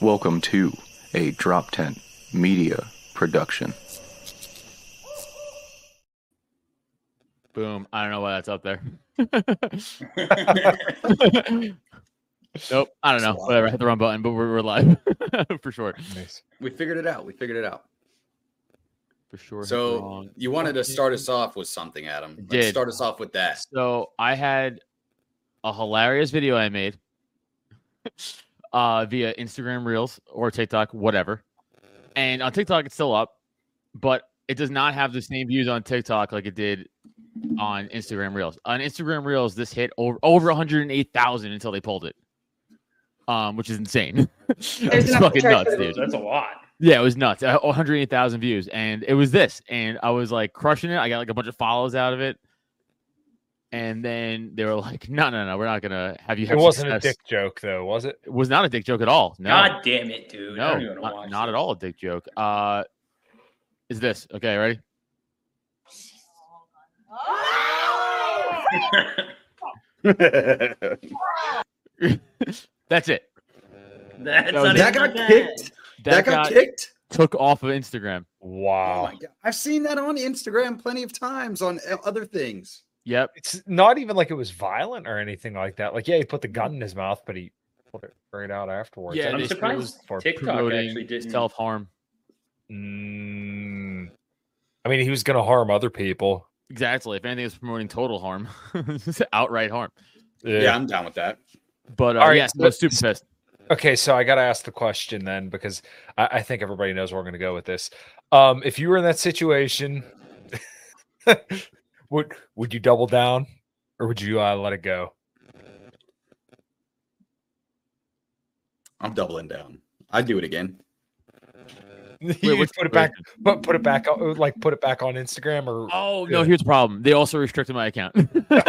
Welcome to a Drop Tent Media Production. Boom. I don't know why that's up there. nope. I don't know. Whatever. I hit the wrong button, but we're, we're live for sure. Nice. We figured it out. We figured it out. For sure. So you wanted to start us off with something, Adam. Let's did. start us off with that. So I had a hilarious video I made uh, via Instagram Reels or TikTok, whatever. And on TikTok, it's still up, but it does not have the same views on TikTok like it did on Instagram Reels. On Instagram Reels, this hit over over 108,000 until they pulled it, um, which is insane. it's enough fucking nuts, dude. That's a lot. Yeah, it was nuts. Uh, 108,000 views, and it was this, and I was like crushing it. I got like a bunch of follows out of it, and then they were like, "No, no, no, we're not gonna have you." It wasn't a dick joke, though, was it? It was not a dick joke at all. No, God damn it, dude. No, don't not, watch not this. at all a dick joke. Uh, is this okay? Ready? That's it. That's No, not that got bad. kicked. That, That, got, got kicked. took off of Instagram. Oh Wow. my god! I've seen that on Instagram plenty of times on uh, other things. Yep. It's not even like it was violent or anything like that. Like, yeah, he put the gun in his mouth, but he put it right out afterwards. Yeah, I I'm they just- said it surprised for TikTok promoting actually didn't. self harm. Mm, I mean, he was going to harm other people. Exactly. If anything, it's promoting total harm, outright harm. Yeah, I'm down with that. But uh, All right, yeah, so- so super pissed. Okay, so I got to ask the question then because I, I think everybody knows where we're going to go with this. Um, if you were in that situation, would would you double down or would you uh, let it go? I'm doubling down. I'd do it again. you what's put it back, put, put it back, like put it back on Instagram or Oh no! Good. Here's the problem. They also restricted my account. I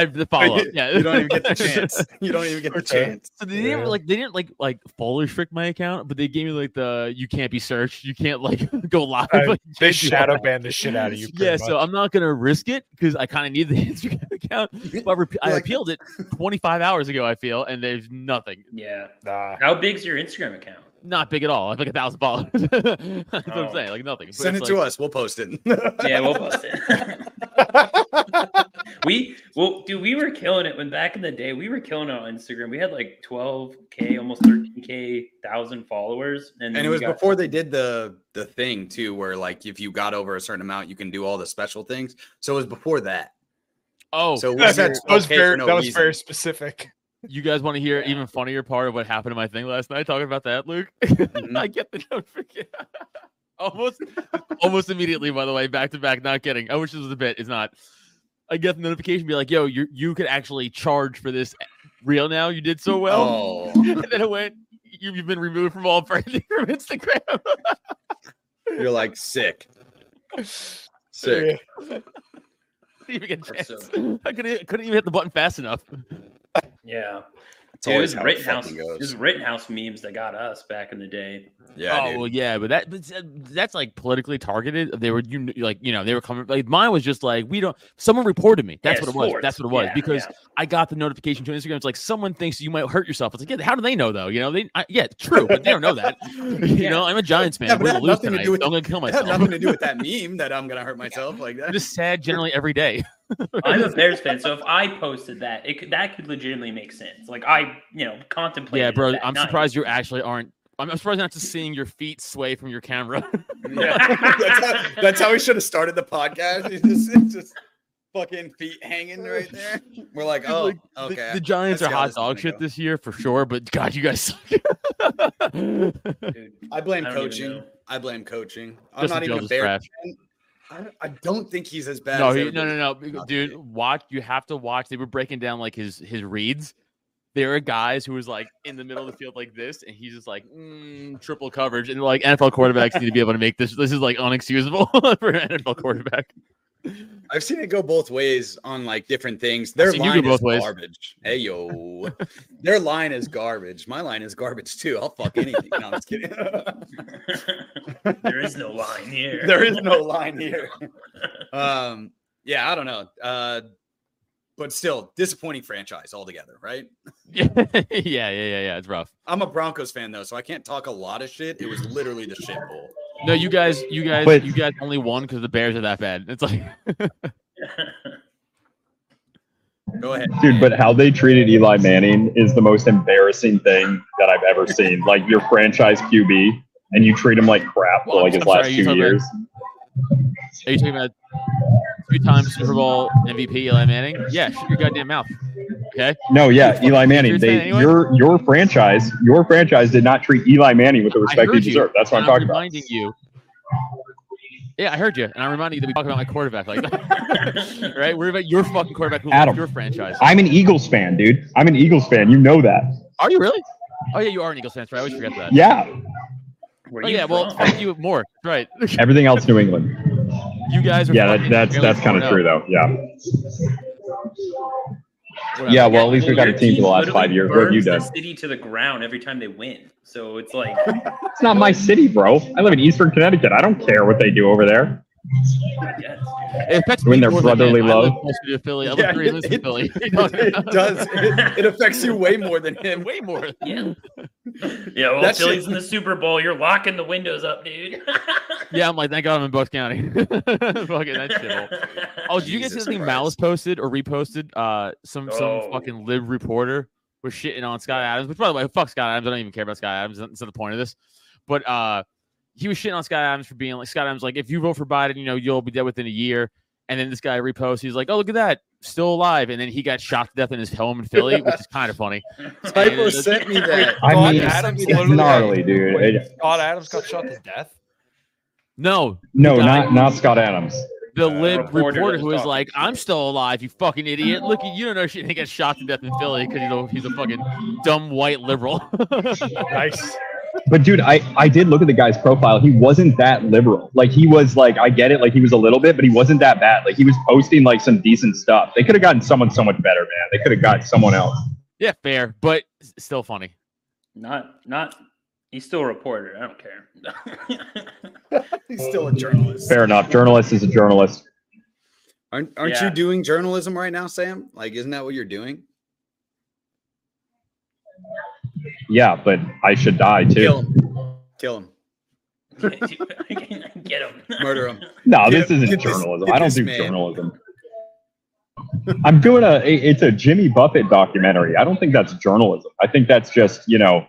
have the follow up. Yeah, you don't even get the chance. You don't even get the chance. So they didn't Yeah. like they didn't like like full restrict my account, but they gave me like the you can't be searched, you can't like go live. Uh, like, they shadow all that. ban the shit out of you. Yeah, pretty so. I'm not gonna risk it because I kind of need the Instagram account. But I, rep- I Like- appealed it 25 hours ago. I feel, and there's nothing, Yeah. Nah. How big's your Instagram account? Not big at all. I have like a thousand followers. That's what I'm Oh. saying, like nothing. But Send it it's to us. We'll post it. Yeah, we'll post it. we well, dude, we were killing it when back in the day we were killing it on Instagram. We had like 12k, almost 13k thousand followers, and, and it was got- before they did the the thing too, where like if you got over a certain amount, you can do all the special things. So it was before that. Oh, So we That said was very no that was reason. very specific. You guys want to hear Yeah. even funnier part of what happened to my thing last night? Talking about that, Luke. Mhm. I get the notification almost, almost immediately. By the way, back to back. Not kidding. I wish this was a bit. It's not. I get the notification, be like, "Yo, you you could actually charge for this real now. You did so well." Oh, And then it went. You, you've been removed from all branding from Instagram. you're like sick. Sick. Didn't even a chance. so- I couldn't, couldn't even hit the button fast enough. Yeah. It's Dude, it always was it Rittenhouse. It was. Rittenhouse memes that got us back in the day. Yeah, oh dude. well, yeah, but that but uh, that's like politically targeted. They were you like you know they were coming. Like mine was just like we don't. Someone reported me. That's Yeah, what it was. sports. That's what it was Yeah, because yeah. I got the notification to Instagram. It's like someone thinks you might hurt yourself. It's like yeah, how do they know though? You know they I, yeah true, but they don't know that. you know I'm a Giants fan. Yeah, We're gonna had lose nothing to do with- I'm gonna kill myself. nothing to do with that meme that I'm gonna hurt myself like I'm that. just sad generally every day. I'm a Bears fan, so if I posted that, it could that could legitimately make sense. Like I, you know, contemplate. yeah, bro. I'm surprised you actually aren't. I'm I'm surprised not just seeing your feet sway from your camera. Yeah, that's how, that's how we should have started the podcast. It's just, it's just fucking feet hanging right there. We're like, oh, Like, okay. the, Giants I are hot dog shit go. this year for sure. But God, you guys suck. Dude, I blame I coaching. I blame coaching. I'm Justin not even a Fields Bear trash. I, I don't think he's as bad. no, as he, no, no, no, dude. Watch. You have to watch. They were breaking down like his his reads. There are guys who was like in the middle of the field like this, and he's just like mm, triple coverage, and like NFL quarterbacks need to be able to make this. This is like unexcusable for an NFL quarterback. I've seen it go both ways on like different things. Their seen you go line is both ways. garbage. Hey yo, their line is garbage. My line is garbage too. I'll fuck anything. No, I'm just kidding. there is no line here. there is no line here. Um, yeah, I don't know. Uh, but still disappointing franchise altogether, right? yeah, yeah, yeah, yeah, yeah. It's rough. I'm a Broncos fan though, so I can't talk a lot of shit. It was literally the shit bowl. No, you guys, you guys, But- you guys only won because the Bears are that bad. It's like, Go ahead, Dude, but how they treated Eli Manning is the most embarrassing thing that I've ever seen. Like your franchise QB, and you treat him like crap for like his I'm last sorry, you two talking about- years. are you talking about two-time Super Bowl MVP Eli Manning? Yeah, shut your goddamn mouth. Okay. No, yeah, Eli Manning. They anyway? your your franchise, your franchise did not treat Eli Manning with the respect he heard you, deserved. That's what I'm and talking about. reminding you. Yeah, I heard you, and I'm reminding you that we talk about my quarterback like that. right? We're about your fucking quarterback who Adam. your franchise. I'm an Eagles fan, dude. I'm an Eagles fan. You know that. Are you really? Oh yeah, you are an Eagles fan. Right? I always forget that. Yeah. Where Oh you yeah. Well, from? thank you more. Right. Everything else New England. You guys are. Yeah, that, that's that's kind of true though. Yeah. Whatever. Yeah, well, at least we've got a team for the last five years. What have you burns done? The city to the ground every time they win. So it's like, It's not my city, bro. I live in Eastern Connecticut. I don't care what they do over there. yes, It affects Doing me their more than brotherly. I live love. to Philly. I live Yeah, three minutes it- Philly. it does. It, it affects you way more than him. way more. yeah, yeah. Well, That Philly's shit- in the Super Bowl. You're locking the windows up, dude. Yeah, I'm like, thank God I'm in Bucks County. Fucking that shit. Oh, did you guys see Jesus something Christ. Malice posted or reposted? Uh, some some Oh. fucking lib reporter was shitting on Scott Adams. Which, by the way, fuck Scott Adams. I don't even care about Scott Adams. That's not the point of this. But uh, he was shitting on Scott Adams for being like Scott Adams. Like, if you vote for Biden, you know you'll be dead within a year. And then this guy reposts. He's like, "Oh, look at that, still alive." And then he got shot to death in his home in Philly, which is kind of funny. Typo sent me that. I mean, Adams it's gnarly, dude. Wait, It- Scott Adams got shot to death. No, no, not not Scott Adams. the Uh, lib reporter reporter that who was was like, "I'm still alive, you fucking idiot! Look, you don't know shit." And he got shot to death in Philly because he's a he's a fucking dumb white liberal. Nice. But dude, I I did look at the guy's profile. He wasn't that liberal. Like he was like I get it. Like he was a little bit, but he wasn't that bad. Like he was posting like some decent stuff. They could have gotten someone so much better, man. They could have got someone else. yeah, fair, but still funny. not, not. He's still a reporter. I don't care. He's still a journalist. Fair enough. Journalist is a journalist. Aren't, aren't Yeah. you doing journalism right now, Sam? Like, isn't that what you're doing? Yeah, but I should die too. Kill him. Kill him. Get him. Murder him. No, Get- this isn't get journalism. get I don't this do man. journalism. I'm doing a it's a Jimmy Buffett documentary. I don't think that's journalism. I think that's just, you know,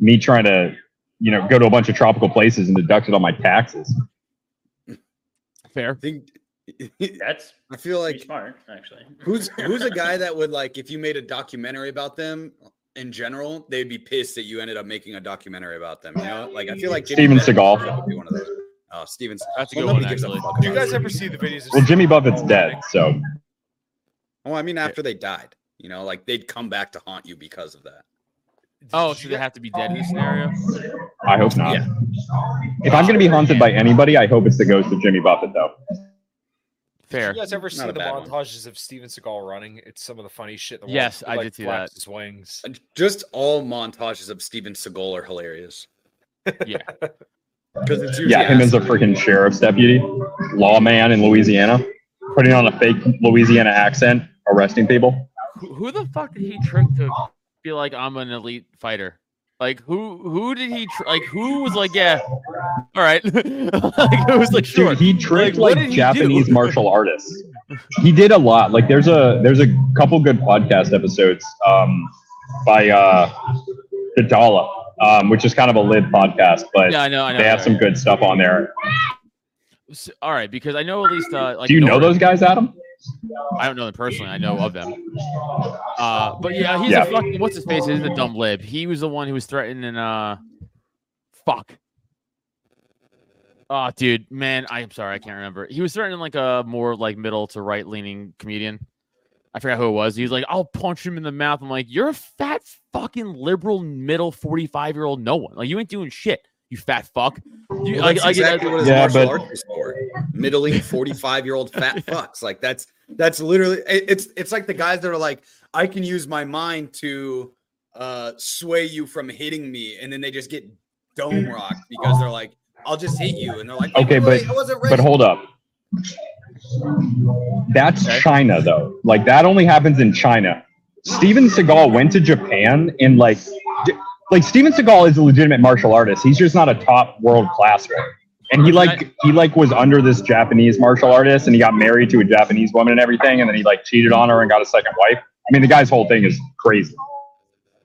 me trying to, you know, go to a bunch of tropical places and deduct it on my taxes. Fair. I think. That's I feel like smart, actually. who's who's a guy that would like if you made a documentary about them in general, they'd be pissed that you ended up making a documentary about them. You know, like I feel like Steven Bennett Seagal. would be one of those. Oh, Steven. That's a good nobody one, gives a actually. fuck Do you guys ever see the videos? of Well, Jimmy Buffett's Seagal dead, so Oh, I mean, after they died, you know, like they'd come back to haunt you because of that. Oh, Did so they have to be dead in this scenario? I hope not. Yeah. If I'm gonna be haunted by anybody, I hope it's the ghost of Jimmy Buffett though. Fair. You guys ever Not see the bad one. montages of Steven Seagal running? It's some of the funny shit. In the Yes, world. I He, did see that. His wings. Just all montages of Steven Seagal are hilarious Yeah. because it's usually Yeah, him as a freaking sheriff's deputy, lawman in Louisiana, putting on a fake Louisiana accent, arresting people. Who, who the fuck did he trick to feel like I'm an elite fighter? Like who? Who did he tr- like? Who was like, yeah, all right? like it was like sure. Dude, he tricked Like, like, Japanese martial artists. He did a lot. Like there's a there's a couple good podcast episodes um, by uh, the Dollop, um, which is kind of a lib podcast, but yeah, I know. I know. they have I some good stuff on there. All right, because I know at least uh, like Do you know those guys, Adam? I don't know them personally. I know of them. Uh, but yeah, he's Yeah. a fucking what's his face? He's a dumb lib. He was the one who was threatening. Uh, fuck. Oh, dude, man, I'm sorry, I can't remember. He was threatening like a more like middle to right leaning comedian. I forgot who it was. He was like, "I'll punch him in the mouth." I'm like, "You're a fat fucking liberal middle 45 year old no one. Like you ain't doing shit. You fat fuck." You, Well, like, that's like, exactly what his Yeah, martial but- arts is for. Middling 45 year old fat fucks. Like that's that's literally it- it's it's like the guys that are like, I can use my mind to uh sway you from hitting me, and then they just get dome rocked because they're like, I'll just hit you, and they're like, Okay, "Wait, but- I wasn't. But hold up. That's Okay. China though. Like that only happens in China. Steven Seagal went to Japan and like d- like Steven Seagal is a legitimate martial artist. He's just not a top world class one. And he like he like was under this Japanese martial artist and he got married to a Japanese woman and everything and then he like cheated on her and got a second wife. I mean the guy's whole thing is crazy.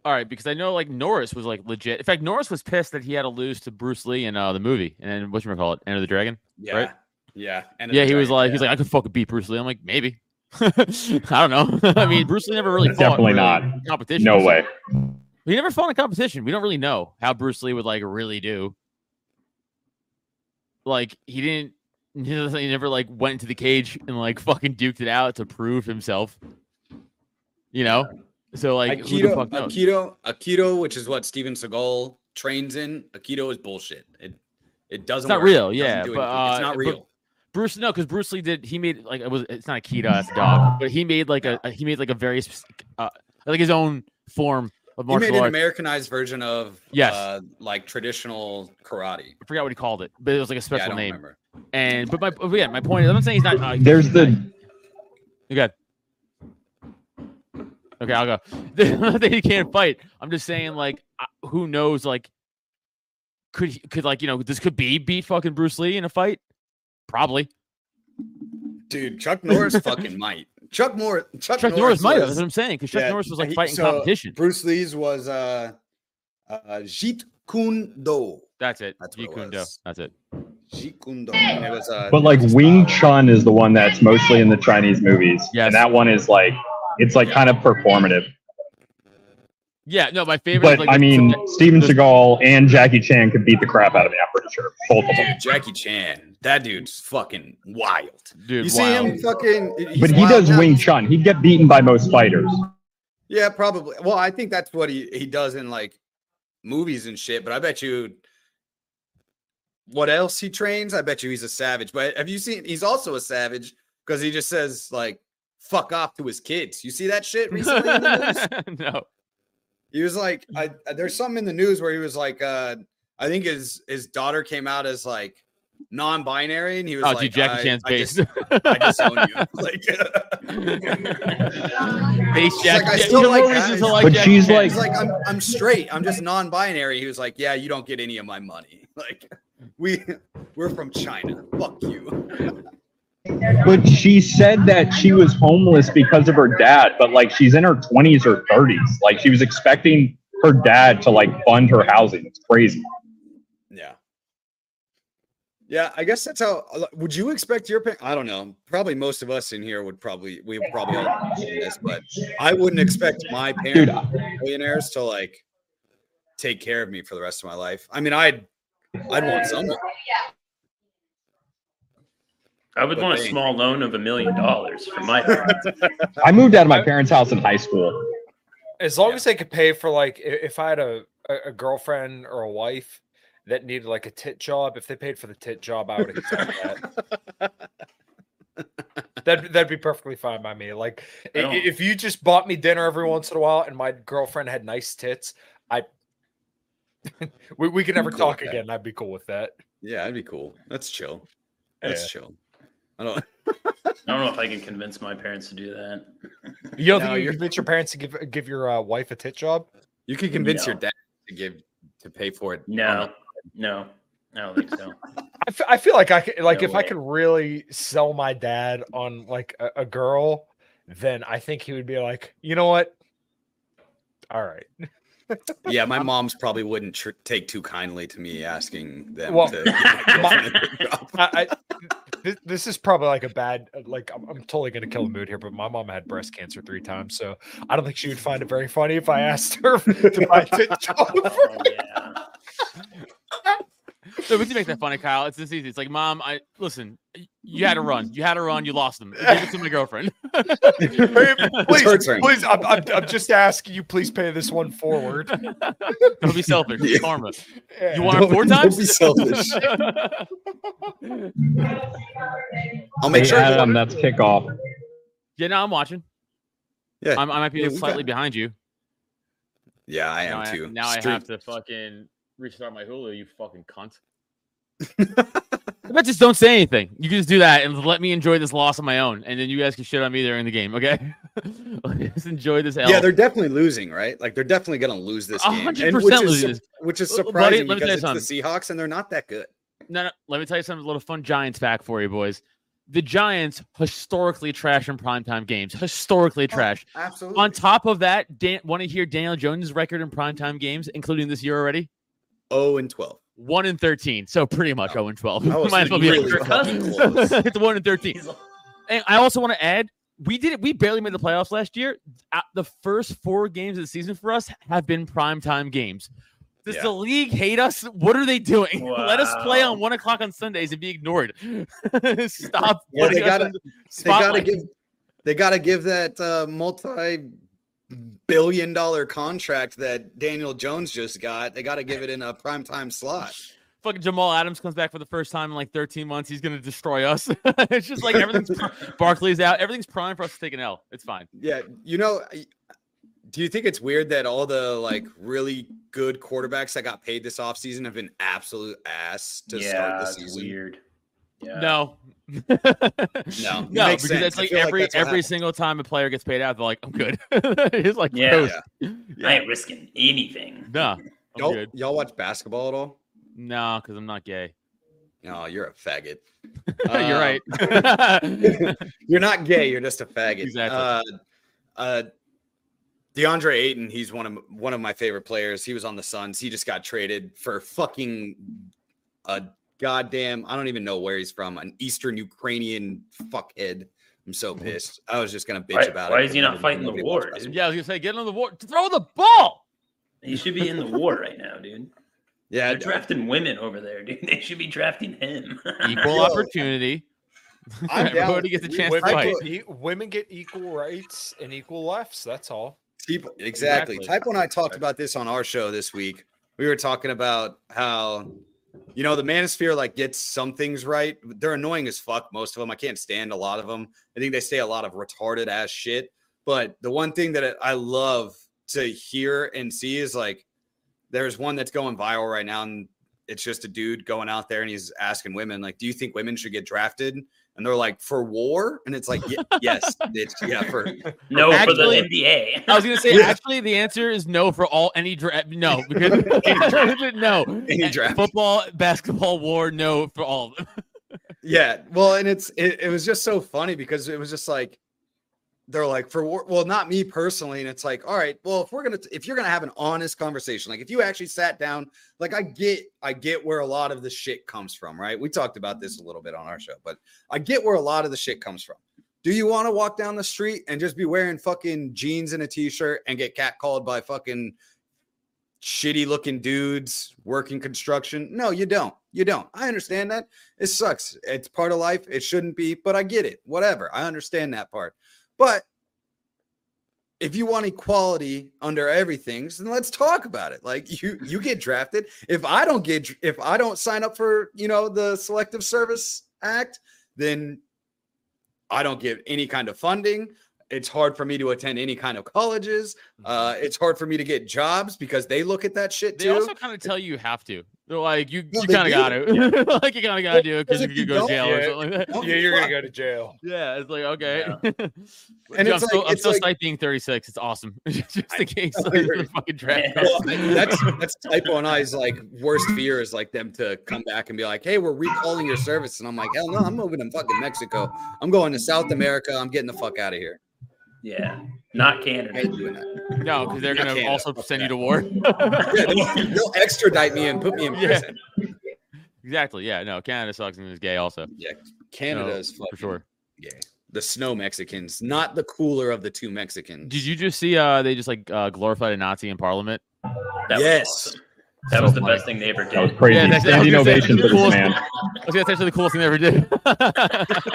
All right, because I know like Norris was like legit. In fact, Norris was pissed that he had to lose to Bruce Lee in uh, the movie, and then what you call it, Enter the Dragon. Yeah. Right? Yeah. And Yeah, he was like, he's like, I could fucking beat Bruce Lee. I'm like, maybe. I don't know. I mean, Bruce Lee never really fought Definitely really not. competition. No so- way. He never fought in competition. We don't really know how Bruce Lee would like really do. Like he didn't. He never like went into the cage and like fucking duked it out to prove himself. You know, so like who the Aikido, fuck knows? Aikido, Aikido, which is what Steven Seagal trains in. Aikido is bullshit. It it doesn't. It's not work. real, It yeah, but, uh, it's not real. Bruce, no, because Bruce Lee did. He made like it was. It's not a Kita, it's a dog, but he made like a, a- he made like a very uh, like his own form of He made an arts. Americanized version of Yes. uh, like traditional karate. I forgot what he called it, but it was like a Yeah, I special don't name. remember. And but my but yeah, my point is, I'm not saying he's not. Uh, There's he's the not- You got. Okay, I'll go. I'm not saying he can't fight. I'm just saying, like, uh, who knows? Like, could could like you know this could be beat fucking Bruce Lee in a fight? Probably. Dude, Chuck Norris fucking might. Chuck Moore. Chuck, Chuck Norris might have. That's what I'm saying. Because Chuck yeah, Norris was like he- fighting so competition. Bruce Lee's was uh, uh Jeet Kune Do. That's it. That's what Jeet it Kune Do. That's it. Jeet Kune Do. It was uh But like it was a Wing style. Chun is the one that's mostly in the Chinese movies. Yes. And that one is like it's like kind of performative. Yeah. No, my favorite. is, But like, I the- mean, Steven the- Seagal and Jackie Chan could beat the crap out of me. I'm pretty sure both of them. Jackie Chan. That dude's fucking wild. dude, You see wild. him fucking But he does now. Wing Chun. He'd get beaten by most fighters. Yeah, probably. Well, I think that's what he he does in like movies and shit. But I bet you, what else he trains? I bet you he's a savage. But have you seen? He's also a savage because he just says like "fuck off" to his kids. You see that shit recently in the news? no. He was like, I, I- there's something in the news where he was like, uh, I think his his daughter came out as like non-binary, and he was Oh, like, dude, Jackie I, Chan's I based. just, I disown you. Like, Base He's like, I yeah, still no like reason guys. to like But Jackie she's Chan. like- He's like, I'm I'm straight. I'm just non-binary. He was like, Yeah, you don't get any of my money. Like, we we're from China. Fuck you. But she said that she was homeless because of her dad, but like she's in her 20s or 30s. Like she was expecting her dad to like fund her housing. It's crazy. Yeah. Yeah, I guess that's how. uh, Would you expect your parents? I don't know. Probably most of us in here would probably we would probably all do this, but I wouldn't expect my Dude, parents, millionaires, to like take care of me for the rest of my life. I mean, I'd I'd want someone. I would But want a small loan of a million dollars for my parents. I moved out of my parents' house in high school. As long Yeah. as they could pay for like if I had a, a, a girlfriend or a wife that needed like a tit job, if they paid for the tit job, I would accept that. That'd, that'd be perfectly fine by me. Like i- I don't- if you just bought me dinner every once in a while and my girlfriend had nice tits, I we, we could never cool talk again. I'd be cool with that. Yeah, I'd be cool. That's chill. That's Yeah. chill. I don't. I don't know if I can convince my parents to do that. You don't No, think you you're- can convince your parents to give give your uh, wife a tit job? You can convince your dad to give to pay for it. No, the- no, I don't think so. I feel like I could like No if I could really sell my dad on like a, a girl, then I think he would be like, you know what? All right. Yeah, my mom's probably wouldn't tr- take too kindly to me asking them Well, to. my- I, I, this, this is probably like a bad like I'm, I'm totally gonna kill the mood here, but my mom had breast cancer three times, so I don't think she would find it very funny if I asked her to buy a tit job. Oh, yeah. So we can make that funny, Kyle. It's this easy. It's like, mom, I listen. You had to run. You had to run. You lost them. Give it to my girlfriend. Hey, please, please, I'm, I'm, I'm just asking you, please pay this one forward. Don't be selfish. Yeah. karma. Yeah. You want her four Don't- don't times? be selfish. I'll make Hey, sure. Adam, that's kickoff. yeah, no, I'm watching. Yeah. I'm, I might be Yeah, slightly got- behind you. Yeah, I now am I, too. now I have to fucking restart my Hulu. You fucking cunt. About just don't say anything? You can just do that and let me enjoy this loss on my own, and then you guys can shit on me during the game. Okay, just enjoy this. L. Yeah, they're definitely losing, right? Like they're definitely going to lose this game, hundred and percent which is losing su- which is buddy, surprising let me tell because you it's the Seahawks and they're not that good. No, no, let me tell you something. A little fun Giants fact for you, boys. The Giants historically trash in primetime games. Historically oh, trash. Absolutely. On top of that, Dan, want to hear Daniel Jones' record in primetime games, including this year already? oh and twelve. One in thirteen. So pretty much Oh. zero and twelve. Might as well be really like- fucking close. it's one in thirteen. And I also want to add, we did it. We barely made the playoffs last year. Uh, the first four games of the season for us have been primetime games. Does Yeah. the league hate us? What are they doing? Let us play on one o'clock on Sundays and be ignored. Stop. Well, they gotta- the They got to give. They got to give that uh, multi-billion-dollar contract that Daniel Jones just got. They got to give it in a primetime slot. Fucking Jamal Adams comes back for the first time in like 13 months. He's gonna destroy us. it's just like everything's Barkley's out. Everything's prime for us to take an L. It's fine. Yeah, you know. Do you think it's weird that all the like really good quarterbacks that got paid this offseason have been absolute ass to yeah, start the it's season? weird. Yeah. No. No, no, because sense. that's like feel like every every happened. single time a player gets paid out, they're like, I'm good. it's like Yeah. toast. I ain't risking anything. Nah, I'm Y'all, good. y'all watch basketball at all? No, because I'm not gay. No, you're a faggot. You're Um, right. You're not gay. You're just a faggot. Exactly. Uh, uh, DeAndre Ayton. He's one of one of my favorite players. He was on the Suns. He just got traded for fucking a goddamn. I don't even know where he's from. An Eastern Ukrainian fuckhead. I'm so mm-hmm. pissed. I was just gonna bitch Why, about it. why is he not fighting the war, watched basketball. dude? yeah, I was gonna say, get on the war. Throw the ball. He should be in the war right now, dude. Yeah, They're drafting women over there, dude. They should be drafting him. Equal opportunity. Everybody gets a chance to Women fight. get, e- women get equal rights and equal lefts. That's all. Typo, exactly. Exactly. Typo and I talked about this on our show this week. We were talking about how, you know, the Manosphere like gets some things right. They're annoying as fuck. Most of them. I can't stand a lot of them. I think they say a lot of retarded ass shit. But the one thing that I love to hear and see is like, there's one that's going viral right now, and it's just a dude going out there and he's asking women like, "Do you think women should get drafted?" And they're like, "For war?" And it's like, "Ye- "Yes, bitch. Yeah, for no, for Actually- the NBA. I was gonna say, Yeah. actually, the answer is no for all any draft. No, because no, Any draft. football, basketball, war, no for all of them. Yeah, well, and it's it, it was just so funny because it was just like they're like for well, not me personally, and it's like, all right, well, if we're gonna if you're gonna have an honest conversation, like if you actually sat down, like I get I get where a lot of the shit comes from, right? We talked about this a little bit on our show, but I get where a lot of the shit comes from. Do you want to walk down the street and just be wearing fucking jeans and a t-shirt and get catcalled by fucking shitty looking dudes working construction? No, you don't. You don't. I understand that. It sucks. It's part of life. It shouldn't be, but I get it. Whatever. I understand that part. But if you want equality under everything, then let's talk about it. Like you you get drafted. If I don't get if I don't sign up for, you know, the Selective Service Act, then I don't get any kind of funding. It's hard for me to attend any kind of colleges. Uh, it's hard for me to get jobs because they look at that shit too. They also kind of tell you you have to. They're like, you, No, you kind of got to, like you kind of got to do it because Because you if you could go to don't- jail or something like that. Yeah, you're gonna go to jail. Yeah, it's like okay. Yeah. and it's I'm so, like- I'm it's like- psyched being 36. It's awesome. just in case like, the fucking draft. Yeah. well, that's that's typo and I's like worst fear is like them to come back and be like, "Hey, we're recalling your service," and I'm like, "Hell no, I'm moving to fucking Mexico. I'm going to South America. I'm getting the fuck out of here." Yeah, not Canada. No, because they're gonna also send you to war. Yeah, they'll, they'll extradite me and put me in Yeah. prison. exactly. Yeah. No, Canada sucks and is gay also. Yeah, Canada No, is fucking for sure. gay. The snow Mexicans, not the cooler of the two Mexicans. Did you just see? Uh, they just like uh, glorified a Nazi in Parliament. That Yes. was awesome. That So was the funny. best thing they ever That was did. crazy. Yeah, that's- I was Standing gonna say, ovation that's for the this coolest- man. I think that's actually the coolest thing they ever did. That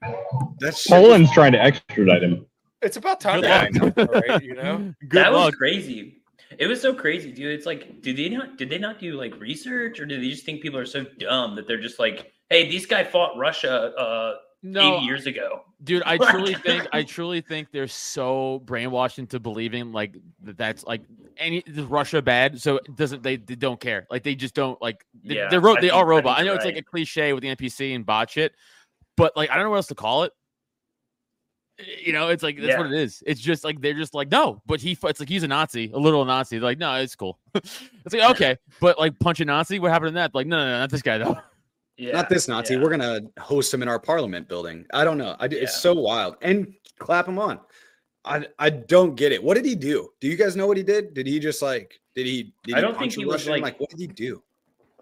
shit was- Poland's trying to extradite him. It's about time. Good that luck. right? You know. Good that luck. was crazy. It was so crazy, dude. It's like, did they not? Did they not do like research, or do they just think people are so dumb that they're just like, "Hey, this guy fought Russia uh, No, 80 years ago." dude, I truly think I truly think they're so brainwashed into believing like that that's like any is Russia bad, so it doesn't they, they don't care. Like they just don't like they, Yeah, they're ro- they think- are robot. I, know you're it's like a cliche with the NPC and bot shit, but like I don't know what else to call it. You know, it's like that's what it is. It's just like they're just like no, but he it's like he's a Nazi, a little Nazi. They're like no, it's cool. it's like okay, but like punch a Nazi, what happened to that? Like no, no, no, not this guy though. Yeah, Not this Nazi. yeah. We're gonna host him in our parliament building. I don't know. I, d- It's Yeah. so wild. And clap him on. I I don't get it. What did he do? Do you guys know what he did? Did he just like? Did he? Did I don't think he was, Russian? like- what did he do?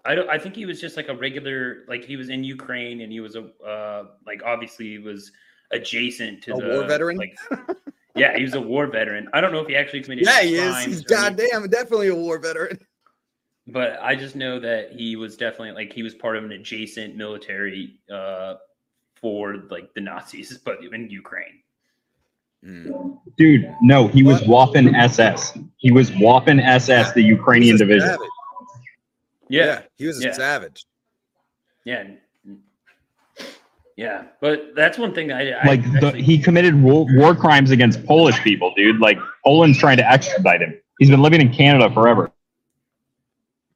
I don't. I think he was just like a regular, like he was in Ukraine and he was a, uh, like obviously he was adjacent to A the war veteran? Like, yeah, he was a war veteran. I don't know if he actually committed. Yeah, he is. He's or any- goddamn definitely a war veteran. But I just know that he was definitely like he was part of an adjacent military uh for like the Nazis, but in Ukraine. Mm. Dude, no, he was Waffen SS. He was Waffen SS, the Ukrainian division. Yeah, Yeah, he was Yeah. a savage. yeah, n- yeah. But that's one thing I, I Like the, he committed war, war crimes against Polish people, dude. Like Poland's trying to extradite him. He's been living in Canada forever.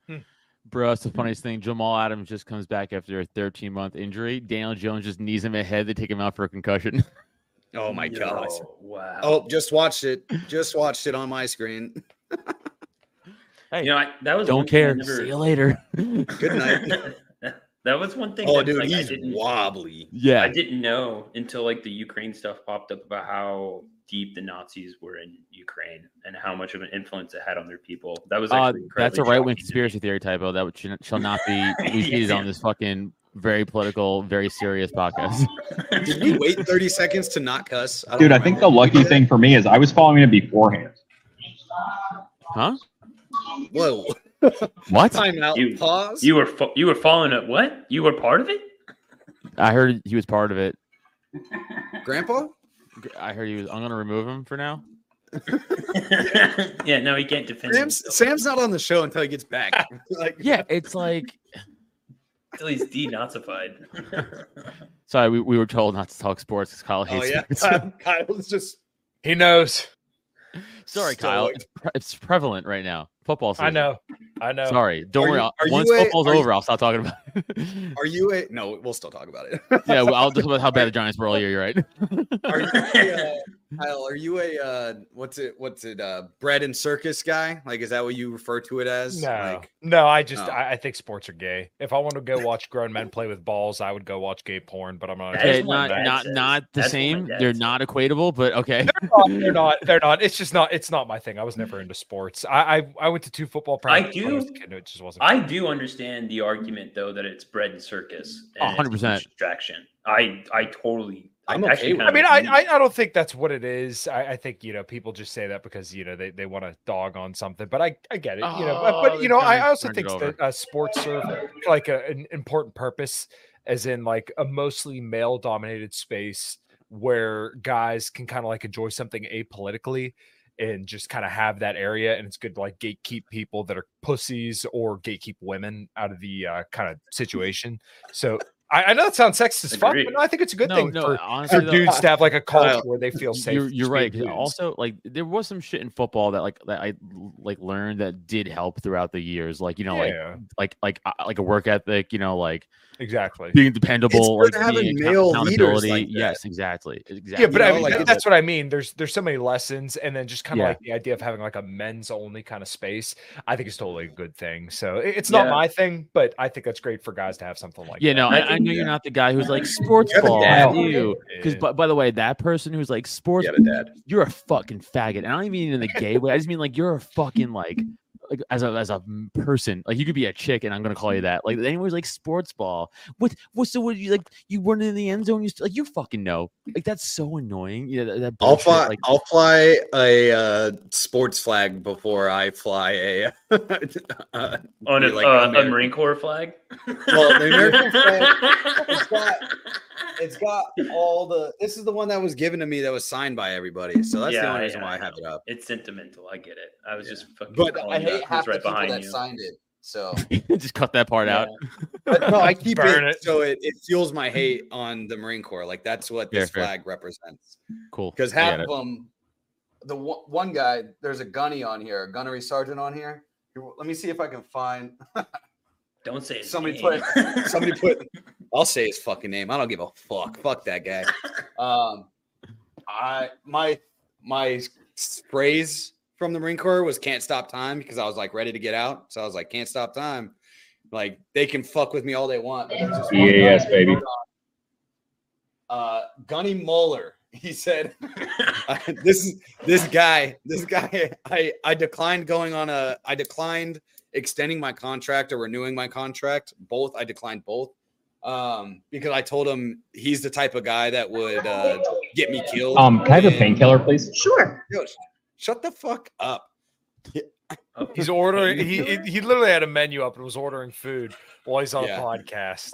Hmm. Bro, that's the funniest thing. Jamal Adams just comes back after a 13 month injury. Daniel Jones just knees him ahead. They take him out for a concussion. Oh my god. Yo, Wow. Oh, just watched it. Just watched it on my screen. hey, you know, I, that was don't thing I care. never- See you later. Good night. that was one thing. Oh, that, dude, like, I he's didn't, wobbly. yeah. I didn't know until like the Ukraine stuff popped up about how deep the Nazis were in Ukraine and how much of an influence it had on their people. That was Uh, that's a right wing shocking to me. conspiracy theory typo that would- shall shall not be repeated Yeah. on this fucking very political, very serious podcast. Did we wait 30 seconds to not cuss? don't Dude, I think the lucky thing for me is I was following it beforehand. Huh? Whoa. What? Time out. You- Pause. You were fo- you were following it. What? You were part of it? I heard he was part of it. Grandpa? I heard he was. I'm gonna remove him for now. yeah, no, he can't defend Sam's, himself Sam's not on the show until he gets back. like, Yeah, it's like. until he's denazified. Sorry, we, we were told not to talk sports because Kyle oh hates yeah. sports. Kyle's just he knows. Sorry, Kyle. It's, pre- it's prevalent right now. Football season. I know. I know. Sorry. Don't Are worry. you- Once you a- football's are you- over, I'll stop talking about it. Are you a no? We'll still talk about it. yeah, well, I'll talk about how bad the Giants were all year. You're right. Are you a, uh, Kyle? Are you a uh, what's it? What's it? Uh, bread and circus guy? Like, is that what you refer to it as? No, Like, no. I just Oh. I, I think sports are gay. If I want to go watch grown men play with balls, I would go watch gay porn. But I'm not. That okay, is what my not not says. not the That's same. They're not equatable, but okay. they're not. They're not. It's just not. It's not my thing. I was never into sports. I I, I went to two football I practices. when was a do- kid, It just wasn't. I do understand the argument though that it's bread and circus. A One hundred percent distraction. I I totally. I'm I okay with I mean, I. I I don't think that's what it is. I, I think you know people just say that because you know they, they want to dog on something. But I, I get it. You know, but, Oh, but you know, I Giants also think it that uh, sports serve like a, an important purpose, as in like a mostly male dominated space where guys can kind of like enjoy something apolitically and just kind of have that area. And it's good to like gatekeep people that are pussies or gatekeep women out of the uh, kind of situation. So. I, I know that sounds sexist as fuck, but no, I think it's a good no, thing no. for, honestly, for though, dudes to have like a culture where they feel safe. You're, you're right. dudes. Also, like there was some shit in football that like that I like learned that did help throughout the years. Like you know, like yeah, like like uh, like a work ethic. You know, like exactly. being dependable. good like having being male leaders accountability. like yes, exactly. Exactly. Yeah, but I know, mean, like, that's what I mean. There's there's so many lessons, and then just kind of Yeah. like the idea of having like a men's only kind of space. I think is totally a good thing. So it's not Yeah. my thing, but I think that's great for guys to have something like yeah, that. no, I I, I know you're not the guy who's like sports ball. dad. You, because Yeah. by, by the way, that person who's like sports, Yeah, but dad. you're a fucking faggot. And I don't even mean in the gay way. I just mean like you're a fucking like like as a as a m- person. Like you could be a chick, and I'm gonna call you that. Like anyways, like sports ball. What what so what you like you run in the end zone? You st- like you fucking know. Like that's so annoying. Yeah, that, that I'll fly. Like I'll fly a uh, sports flag before I fly a. uh, on a, like uh, a Marine Corps flag. Well, the American flag, it's got it's got all the. This is the one that was given to me that was signed by everybody. So that's the only reason yeah, why I I have it up. It's sentimental. I get it. I was Yeah. just fucking. But I you out hate 'cause half it's the right people behind that you. signed it. So just cut that part out. But no, I keep Burn it, it. so it, it fuels my hate on the Marine Corps. Like that's what this fair. flag represents. Cool. Because I half of them, the one one guy. There's a gunny on here, a gunnery sergeant on here. Here, Let me see if I can find Don't say his somebody name. put somebody put. I'll say his fucking name. I don't give a fuck. Fuck that guy. Um, I my my phrase from the Marine Corps was "can't stop time" because I was like ready to get out. So I was like, "Can't stop time." Like they can fuck with me all they want. but there's EAS, baby. Uh, Gunny Moeller. He said, uh, "This is this guy. This guy. I I declined going on a. I declined extending my contract or renewing my contract. Both. I declined both." Um, because I told him he's the type of guy that would uh, get me killed. Um, can I have a painkiller, please? Sure. Yo, sh- shut the fuck up. Oh, He's ordering. He he he literally had a menu up and was ordering food while he's on Yeah. a podcast.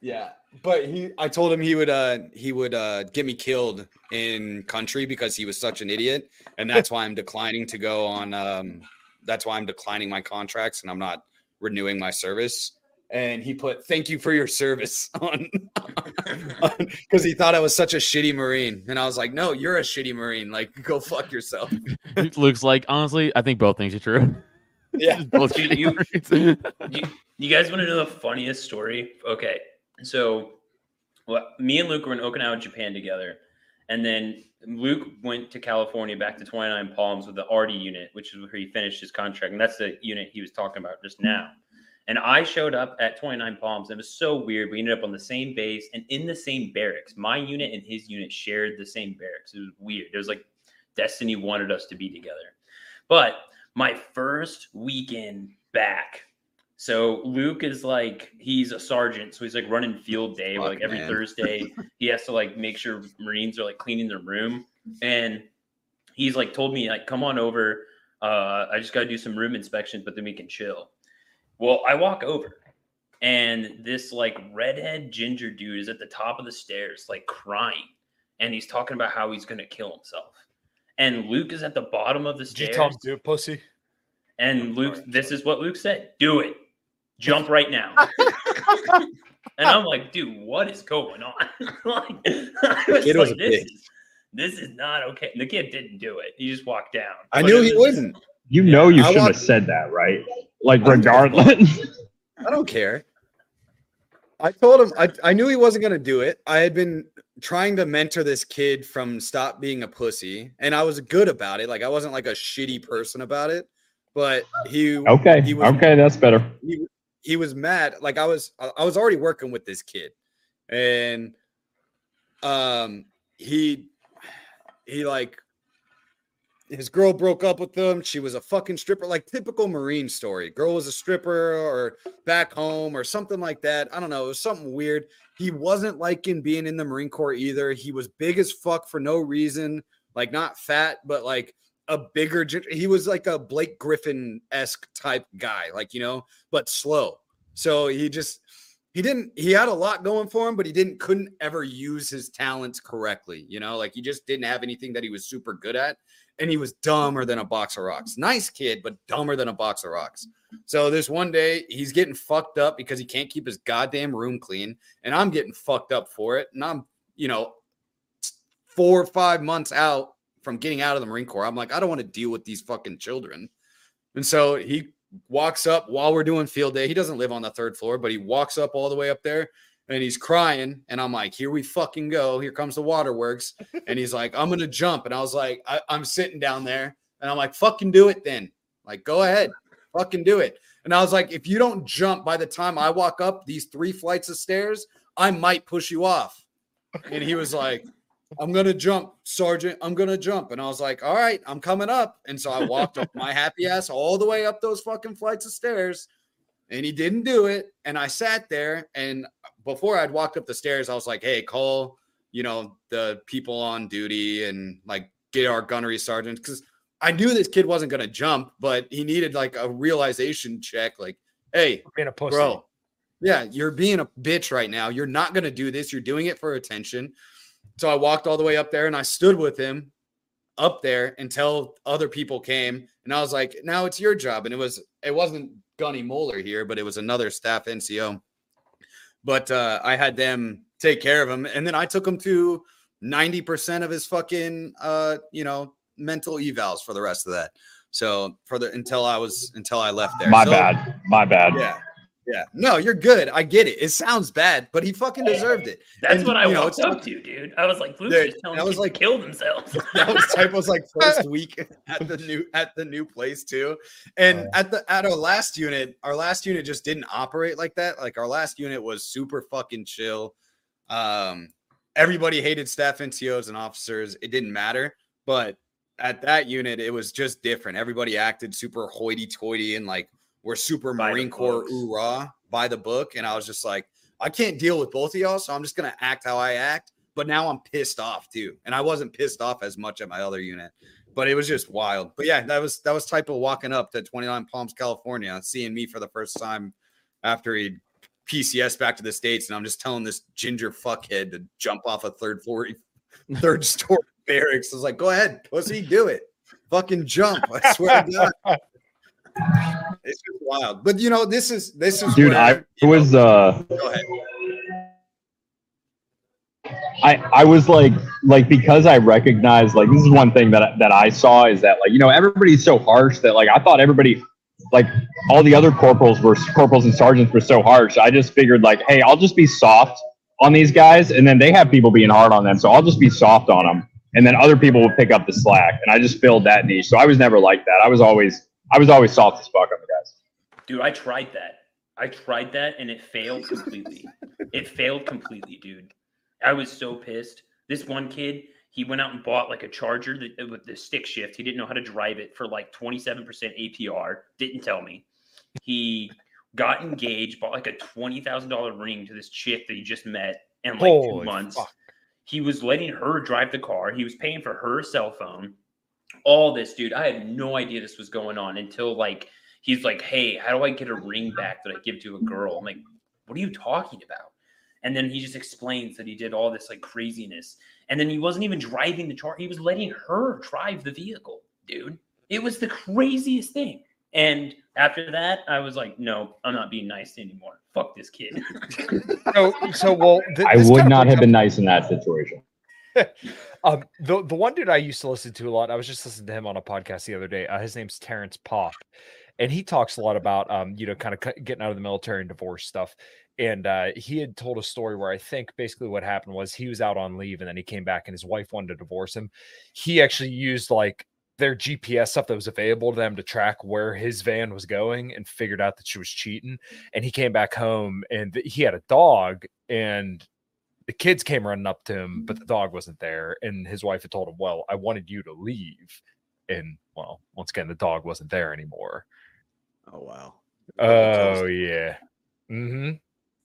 Yeah, but he, I told him he would, uh, he would uh, get me killed in country because he was such an idiot, and that's why I'm declining to go on. Um, that's why I'm declining my contracts and I'm not renewing my service. And he put "Thank you for your service" on because he thought I was such a shitty Marine, and I was like, "No, you're a shitty Marine. Like, go fuck yourself." Luke's like, honestly, I think both things are true. Yeah, both You- shitty you- you, you guys want to know the funniest story? Okay, so well, me and Luke were in Okinawa, Japan together, and then Luke went to California, back to Twenty Nine Palms with the Arty unit, which is where he finished his contract, and that's the unit he was talking about just now. And I showed up at 29 Palms, and it was so weird. We ended up on the same base and in the same barracks. My unit and his unit shared the same barracks. It was weird. It was like destiny wanted us to be together. But my first weekend back, so Luke is like he's a sergeant, so he's like running field day. where, like every man. Thursday, he has to like make sure Marines are like cleaning their room, and he's like told me like come on over. Uh, I just got to do some room inspections, but then we can chill. Well, I walk over, and this like redhead ginger dude is at the top of the stairs, like crying, and he's talking about how he's gonna kill himself. And Luke is at the bottom of the Did you stairs. tell him do it, pussy? And Luke, this is what Luke said: "Do it, jump right now." and I'm like, "Dude, what is going on?" like, I was Kid was like, a "This is this is not okay." The kid didn't do it; he just walked down. I But knew it he was- wouldn't. You know you I shouldn't have said that, right? Like I don't give regardless. I don't care. I told him I, I knew he wasn't gonna do it. I had been trying to mentor this kid from stop being a pussy, and I was good about it. Like I wasn't like a shitty person about it, but he okay. He was- okay, that's better. he, he was mad. Like I was I was already working with this kid, and um he he like his girl broke up with him. She was a fucking stripper, like typical Marine story. Girl was a stripper or back home or something like that. I don't know. It was something weird. He wasn't liking being in the Marine Corps either. He was big as fuck for no reason, like not fat, but like a bigger. He was like a Blake Griffin esque type guy, like you know, but slow. So he just he didn't he had a lot going for him, but he didn't couldn't ever use his talents correctly. You know, like he just didn't have anything that he was super good at and he was dumber than a box of rocks. Nice kid, but dumber than a box of rocks. So this one day he's getting fucked up because he can't keep his goddamn room clean, and I'm getting fucked up for it. And I'm, you know, four or five months out from getting out of the Marine Corps. I'm like, I don't want to deal with these fucking children. And so he walks up while we're doing field day. He doesn't live on the third floor, but he walks up all the way up there and he's crying. And I'm like, here we fucking go. Here comes the waterworks and he's like, I'm gonna jump. And I was like, I, I'm sitting down there, and I'm like, fucking do it then. Like, go ahead, fucking do it. And I was like, if you don't jump by the time I walk up these three flights of stairs, I might push you off. And he was like, I'm gonna jump, Sergeant. I'm gonna jump. And I was like, all right, I'm coming up. And so I walked up my happy ass all the way up those fucking flights of stairs. And he didn't do it. And I sat there. And before I'd walked up the stairs, I was like, hey, call you know, the people on duty and like get our gunnery sergeant," because I knew this kid wasn't going to jump, but he needed like a realization check. Like, hey, Being a pussy. bro, yeah, you're being a bitch right now. You're not going to do this. You're doing it for attention. So I walked all the way up there and I stood with him up there until other people came. And I was like, now it's your job. And it was, it wasn't Gunny Moeller here, but it was another staff NCO. But uh, I had them take care of him. And then I took him to 90% of his fucking, uh, you know, mental evals for the rest of that. So for the until I was until I left there. My So, bad. My bad. Yeah. Yeah. No, you're good. I get it. It sounds bad, but he fucking deserved it. That's And, what I you know, walked it's- up to, dude. I was like, Luke's just telling I was like- to kill themselves. that was typo's like first week at the new at the new place too and Oh. at the at our last unit our last unit just didn't operate like that like our last unit was super fucking chill um everybody hated staff ncos and officers it didn't matter but at that unit it was just different everybody acted super hoity-toity and like we're super By marine corps hoorah by the book and i was just like i can't deal with both of y'all so i'm just gonna act how i act but now I'm pissed off too. And I wasn't pissed off as much at my other unit, but it was just wild. But yeah, that was that was type of walking up to 29 Palms, California, seeing me for the first time after he PCS back to the States. And I'm just telling this ginger fuckhead to jump off a third floor, third story barracks. I was like, go ahead, pussy, do it. Fucking jump. I swear to God. Wild. But you know, this is this is Dude, where, I you know- was uh go ahead. I I was like like because I recognized like this is one thing that I- that I saw is that like you know everybody's so harsh that like I thought everybody like all the other corporals were corporals and sergeants were so harsh. I just figured like hey I'll just be soft on these guys and then they have people being hard on them so I'll just be soft on them and then other people will pick up the slack and I just filled that niche. So I was never like that. I was always I was always soft as fuck on the guys. Dude, I tried that. I tried that and it failed completely. it failed completely, dude. I was so pissed. This one kid, he went out and bought like a charger that, uh, with the stick shift. He didn't know how to drive it for like 27% APR. Didn't tell me. He got engaged, bought like a $20,000 ring to this chick that he just met in like two months. fuck. He was letting her drive the car. He was paying for her cell phone. All this, dude. I had no idea this was going on until like he's like, "Hey, how do I get a ring back that I give to a girl?" I'm like, "What are you talking about?" And then he just explains that he did all this like craziness, and then he wasn't even driving the car; he was letting her drive the vehicle, dude. It was the craziest thing. And after that, I was like, "No, I'm not being nice anymore. Fuck this kid." So, so well, th- I would not have been nice in that situation. Um, the the one dude I used to listen to a lot. I was just listening to him on a podcast the other day. Uh, his name's Terence Popp, and he talks a lot about um, you know, kind of getting out of the military and divorce stuff. And uh, he had told a story where I think basically what happened was he was out on leave and then he came back and his wife wanted to divorce him. He actually used like their GPS stuff that was available to them to track where his van was going and figured out that she was cheating. And he came back home and he had a dog and the kids came running up to him, but the dog wasn't there. And his wife had told him, Well, I wanted you to leave. And well, once again, the dog wasn't there anymore. Oh wow. Oh, yeah. Mm-hmm.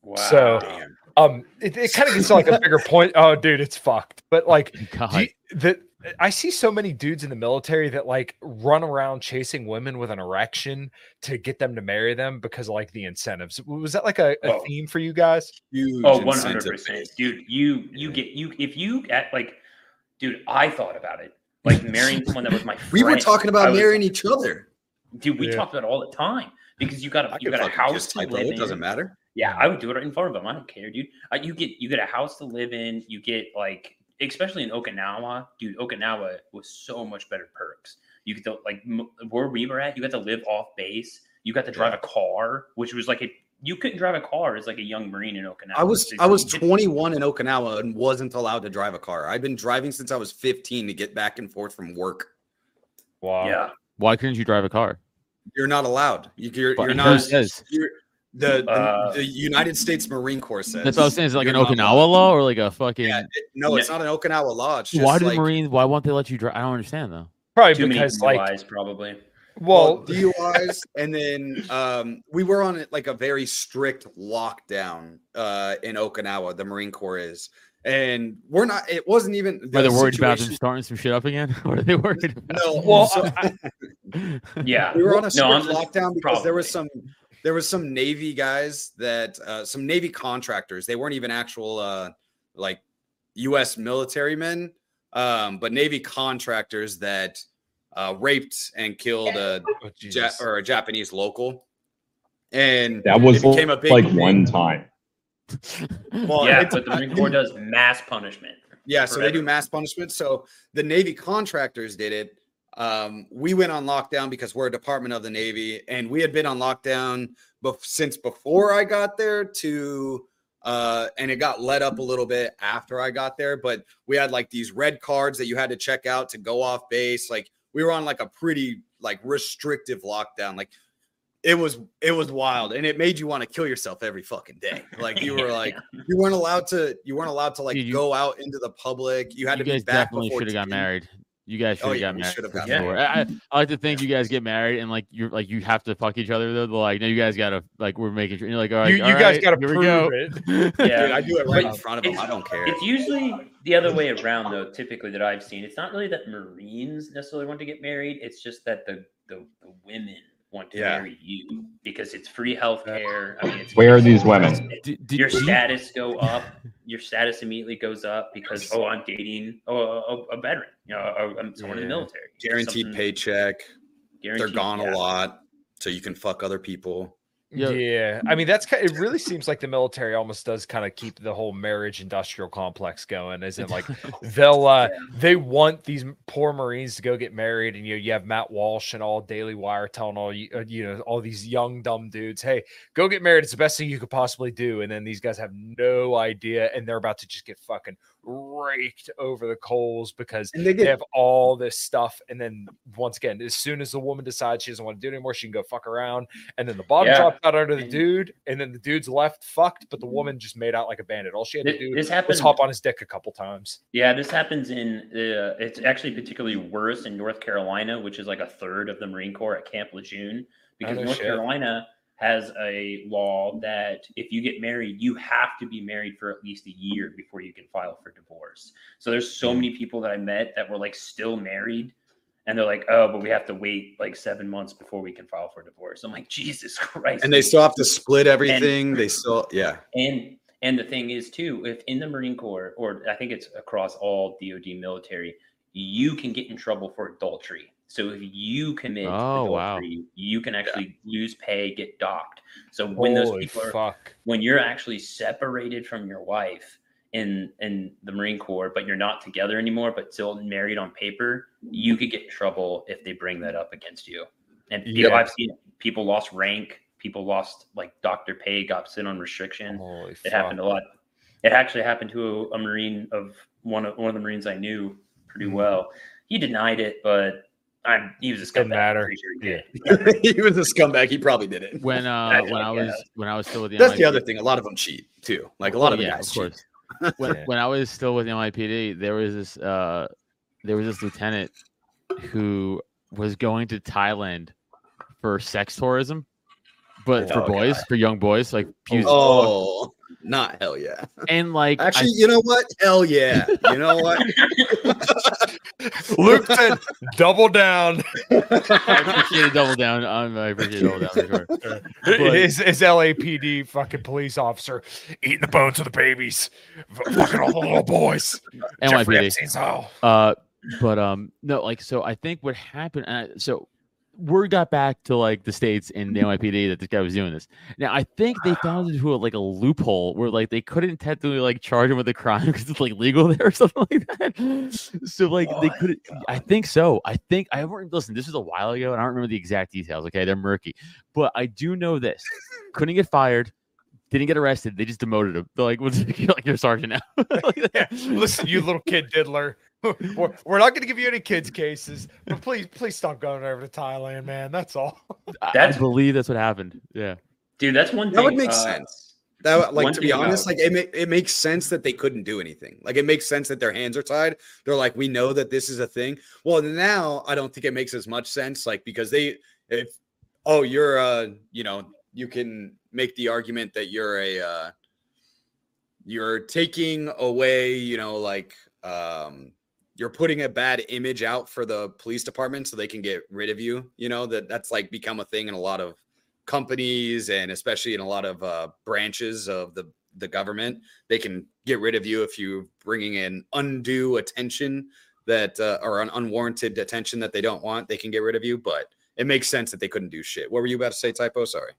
wow. So- Damn. Um, it, it kind of gets to like a bigger point. Oh, dude, it's fucked. But like, God. you- the I see so many dudes in the military that like run around chasing women with an erection to get them to marry them because of like the incentives. Was that like a, a Oh. theme for you guys? Huge Oh, 100 percent dude. You you get you if you at like, dude. I thought about it, like marrying someone that was my. We were friend. talking I about was- marrying each other. Dude, we Yeah. talked about it all the time because you got I a you got a house to typo. live It in. doesn't matter. Yeah, I would do it in front of them. I don't care, dude. Uh, you get you get a house to live in. You get like, especially in Okinawa, dude. Okinawa was so much better perks. You get to like where we were at. You got to live off base. You got to drive a car, which was like a you couldn't drive a car as like a young marine in Okinawa. I was I was 21 in Okinawa and wasn't allowed to drive a car. I've been driving since I was 15 to get back and forth from work. Wow. Yeah, Why couldn't you drive a car? You're not allowed. You, you're you're who not. says? You're, the, the, Uh, the United States Marine Corps says That's what I was saying. Is it like an Okinawa allowed. law or like a fucking? Yeah, it- no, it's not an Okinawa law. It's just why do like, the Marines? Why won't they let you drive? I don't understand though. Probably too many because like DUIs probably. well, well, DUIs, and then um, we were on like a very strict lockdown uh, in Okinawa. The Marine Corps is, and we're not. It wasn't even. Are they worried about them starting some shit up again? what are they worried about? No, Well, so- Yeah, we were on a No, strict lockdown because there was some there was some navy guys that uh, some navy contractors they weren't even actual uh, like u.s military men um, but navy contractors that uh, raped and killed a, oh, ja- or a japanese local and That was it became a big like thing. one time. Well, yeah, but the Marine Corps does mass punishment. Yeah, so they do mass punishment. So the Navy contractors did it, um, we went on lockdown because we're a department of the Navy, and we had been on lockdown bef- since before I got there to uh, and it got let up a little bit after I got there. But we had like these red cards that you had to check out to go off base. Like we were on like a pretty like restrictive lockdown. Like it was it was wild, and it made you want to kill yourself every fucking day. Like you were like you weren't allowed to you weren't allowed to like Dude, you- go out into the public. You had you to be guys back definitely should have got married. You guys should Oh, have yeah, got married. should have for got sure. I, I, I like to think you guys get married and like you're like you have to fuck each other though. They're like, no, you guys gotta like we're making sure. You're like, all right, you all you guys right, got to here prove we go. it. Yeah. Dude, I do it right in front of them. I don't care. It's usually the other way around, though. Typically, that I've seen, it's not really that Marines necessarily want to get married. It's just that the the, the women want to Yeah. marry you because it's free health care. I mean, it's Where are these women? Did, did your you- status go up. Your status immediately goes up because oh, I'm dating oh, a, a veteran, you know, oh, a, a- someone in the military. Guaranteed Something paycheck. They're gone yeah. a lot, so you can fuck other people. Yeah. Yeah, I mean that's kind. It really seems like the military almost does kind of keep the whole marriage industrial complex going, as in like they'll uh they want these poor marines to go get married and you know you have matt walsh and all daily wire telling all you uh, you know all these young dumb dudes hey go get married it's the best thing you could possibly do and then these guys have no idea and they're about to just get fucking raked over the coals because And they they have all this stuff and then once again as soon as the woman decides she doesn't want to do it anymore she can go fuck around and then the bottom Yeah. dropped out under the dude and then the dude's left fucked but the woman just made out like a bandit all she had to do this was happens. hop on his dick a couple times Yeah, this happens in. Uh, it's actually particularly worse in North Carolina, which is like a third of the Marine Corps at Camp Lejeune, because North shit. Carolina has a law that if you get married, you have to be married for at least a year before you can file for divorce. So there's so hmm. many people that I met that were like still married. And they're like, oh, but we have to wait like seven months before we can file for divorce. I'm like, Jesus Christ. and they still have to split everything. they still, yeah. And and the thing is too, if in the Marine Corps, or I think it's across all DoD military, you can get in trouble for adultery. So if you commit Oh, wow. adultery, you can actually lose pay, get docked. So when those people are fuck when you're actually separated from your wife in in the Marine Corps, but you're not together anymore, but still married on paper, you could get in trouble if they bring that up against you. And people, Yeah. I've seen people lost rank, people lost like doctor pay, got sent on restriction. holy It fuck happened a lot. It actually happened to a, a Marine of one of one of the Marines I knew pretty well. He denied it, but I'm he was a Doesn't scumbag. I'm matter. pretty sure he did. he was a scumbag. He probably did it. when uh I- when I yeah. was when I was still with the That's the other thing. A lot of them cheat too. Like a lot of the yeah, guys of cheat. course. when, when I was still with the NYPD, there was this uh there was this lieutenant who was going to Thailand for sex tourism, but for Oh, boys, for young boys, like he was- Oh, not hell yeah. and like I- Actually, you know what? Hell yeah. You know what? luke said double down I appreciate a double down. Um, I appreciate a double down for sure. But- his, his lapd fucking police officer eating the bones of the babies f- fucking all the little boys Jeffrey NYPD. Epstein's oh Uh, but um, no, like so. I think what happened. Uh, so word got back to like the states in the mm-hmm. NYPD that this guy was doing this. Now I think they found into a, like a loophole where like they couldn't technically like charge him with a crime because it's like legal there or something like that. So like oh they Oh, couldn't. I think so. I think I haven't listen. This was a while ago, and I don't remember the exact details. Okay, they're murky, but I do know this: couldn't get fired. Didn't get arrested. They just demoted him. They're like, "What's you're like your sergeant now?" Like that. listen you little kid diddler we're, we're not going to give you any kids cases but please please stop going over to thailand man that's all I- I That's- believe that's what happened. Yeah. Dude, that's one thing. That would make uh, sense. That like to be thing about- honest, like it, ma- it makes sense that they couldn't do anything. Like it makes sense that their hands are tied. They're like, we know that this is a thing. Well, now I don't think it makes as much sense, like because they, if oh, you're uh, you know, you can make the argument that you're a, uh, you're taking away, you know, like um, you're putting a bad image out for the police department so they can get rid of you. You know that that's like become a thing in a lot of companies and especially in a lot of uh, branches of the the government. They can get rid of you if you're bringing in undue attention that uh, or an unwarranted attention that they don't want they can get rid of you but it makes sense that they couldn't do shit. What were you about to say typo? Sorry.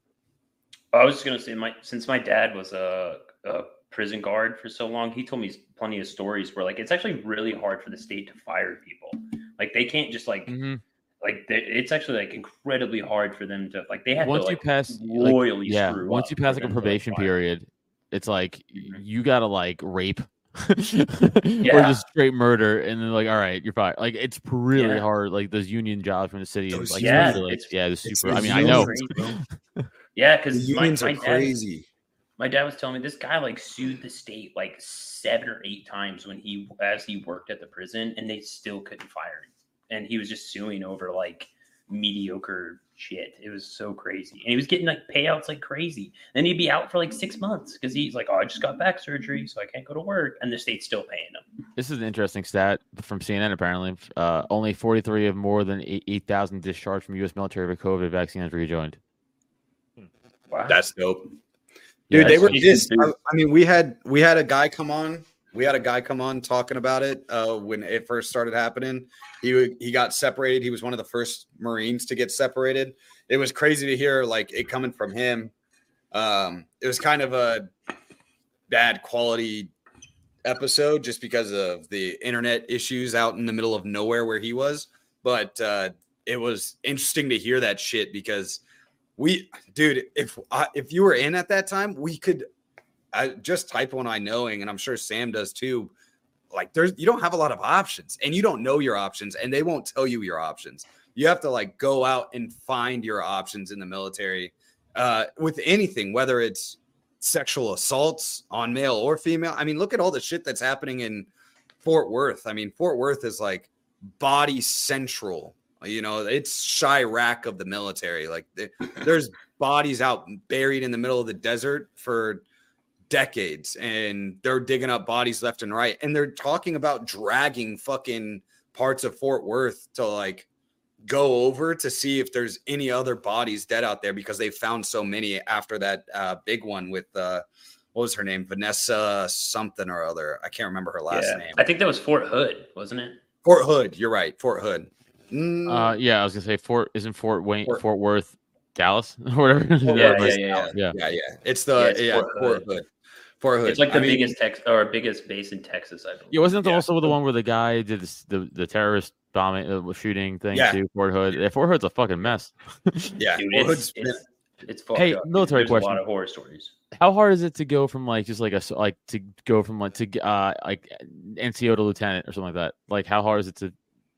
I was just gonna say, my since my dad was a, a prison guard for so long, he told me plenty of stories where like it's actually really hard for the state to fire people. Like they can't just like Mhm. like they- it's actually like incredibly hard for them to like they have once to you like pass like, yeah screw once up you pass like a probation fire. period it's like Mhm. you gotta like rape or just straight murder and then like all right you're fired like it's really Yeah. hard like those union jobs from the city and, Those like Yeah, like, it's- yeah the it's super i mean i know unions. unions, bro. Yeah, The because my, unions my are dad, crazy. My dad was telling me this guy like sued the state like seven or eight times when he as he worked at the prison and they still couldn't fire him. And he was just suing over like mediocre shit. It was so crazy. And he was getting like payouts like crazy. Then he'd be out for like six months because he's like, Oh, I just got back surgery, so I can't go to work. And the state's still paying him. this is an interesting stat from cnn apparently uh, only 43 of more than 8 8000 discharged from u.s military with covid vaccines rejoined Wow. That's dope. Yeah, Dude, they were just. I, I mean, we had we had a guy come on. We had a guy come on talking about it uh, when it first started happening. He w- he got separated. He was one of the first Marines to get separated. It was crazy to hear like it coming from him. Um, it was kind of a bad quality episode just because of the internet issues out in the middle of nowhere where he was. But uh, it was interesting to hear that shit because we, dude, if if you were in at that time, we could. Just typo and I knowing, and I'm sure Sam does too. Like, there's you don't have a lot of options, and you don't know your options, and they won't tell you your options. You have to like go out and find your options in the military uh, with anything, whether it's sexual assaults on male or female. I mean, look at all the shit that's happening in Fort Worth. I mean, Fort Worth is like body central. You know, it's Chiraq of the military. Like, there's bodies out buried in the middle of the desert for decades, and they're digging up bodies left and right. And they're talking about dragging fucking parts of Fort Worth to like go over to see if there's any other bodies dead out there because they found so many after that uh, big one with uh, what was her name, Vanessa something or other. I can't remember her last Yeah. name. I think that was Fort Hood, wasn't it? Fort Hood. You're right, Fort Hood. Mm, uh yeah i was gonna say fort isn't fort wayne Fort- fort worth dallas or whatever Fort Yeah, yeah, yeah, yeah. yeah, yeah. It's Yeah, the it's yeah, Fort Fort, Hood. Hood. Fort Hood. It's like the I mean, biggest Tex or biggest base in Texas, I believe. Yeah, wasn't it Yeah. also the one where the guy did this, the the terrorist bombing, uh, shooting thing Yeah. too? Fort Hood. Yeah, Fort Hood's a fucking mess. Yeah, Dude, Fort it's, been- it's, it's fucked Hey, up. military There's question. A lot of horror stories. How hard is it to go from like just like a like to go from like to uh like NCO to lieutenant or something like that? Like how hard is it to?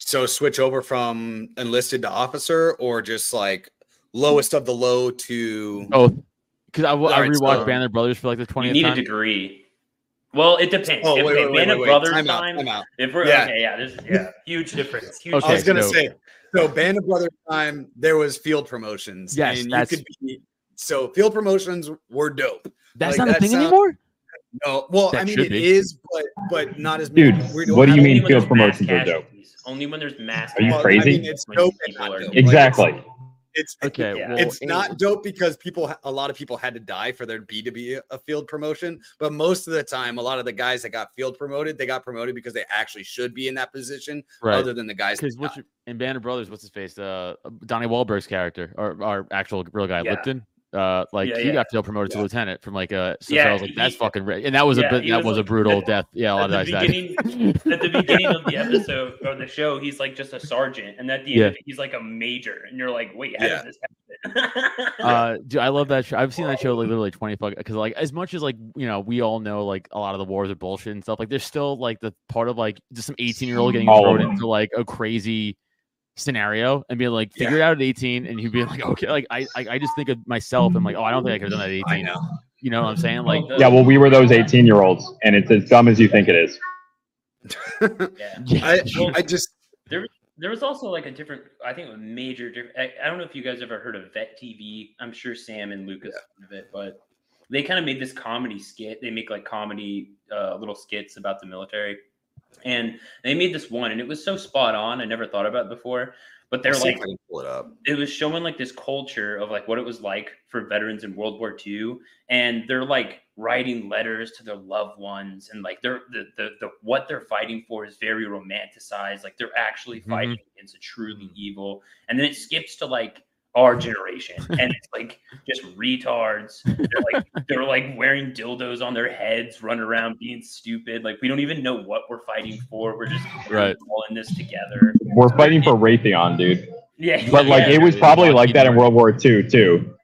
So switch over from enlisted to officer or just like lowest of the low to Oh, because I Alright, rewatched so- Band of Brothers for like the twentieth. You twentieth need a degree. Well, it depends. oh if wait, they wait, wait, Band wait, of wait. Brothers Time out, time, time out. if we're Yeah. okay, yeah, there's yeah, huge difference. Huge Okay, I was gonna so- say so band of brothers time there was field promotions Yes, and you that's- could be so field promotions were dope That's like, not a thing sound- anymore. No well That i mean should it be. is but but not as much. Dude, many. We don't what do you mean field there's mass promotions are dope? Only when there's mass. Are you Well, I crazy? mean, it's dope and people not are- dope. Like, Exactly. it's Okay, Yeah. well, it's not dope because people a lot of people had to die for there be to be a- a field promotion but most of the time a lot of the guys that got field promoted they got promoted because they actually should be in that position right. other than the guys that Because what's in Band of Brothers, what's his face? Uh, Donnie Wahlberg's character, or our actual real guy, Yeah. Lipton. Uh, like Yeah, he yeah. got field promoted to lieutenant from like uh. So, Yeah, I was like, that's he- fucking right, and that was yeah, a bit, that was was a brutal at- death. Yeah, a lot at of the guys died. at the beginning of the episode or the show, he's like just a sergeant, and at the end, Yeah. he's like a major, and you're like, wait, how Yeah. did this happen? uh dude, i love that show i've seen that show like literally 20 fuck because like as much as like you know we all know like a lot of the wars are bullshit and stuff like there's still like the part of like just some 18 year old getting All thrown into like a crazy scenario and be like figure it out at 18 and he'd be like okay like I, I i just think of myself i'm like oh i don't think i could have done that at 18 know you know what i'm saying like Yeah, well, we were those 18 year olds, and it's as dumb as you think it is. yeah. I, Well, I just There there was also like a different, I think a major different. I, I don't know if you guys ever heard of Vet TV. I'm sure Sam and Lucas heard of it, but they kind of made this comedy skit. They make like comedy uh, little skits about the military, and they made this one, and it was so spot on. I never thought about it before, but they're I'll like if I can pull it up. it was showing like this culture of like what it was like for veterans in World War II, and they're like writing letters to their loved ones, and like they're the the, the what they're fighting for is very romanticized. Like they're actually Mhm. fighting against a truly evil, and then it skips to like our generation, and it's like just retards. They're like they're like wearing dildos on their heads, running around being stupid. Like we don't even know what we're fighting for. We're just Right. all in this together. We're fighting for Raytheon, dude. Yeah, But like, yeah, it was dude, probably like that in World War II too.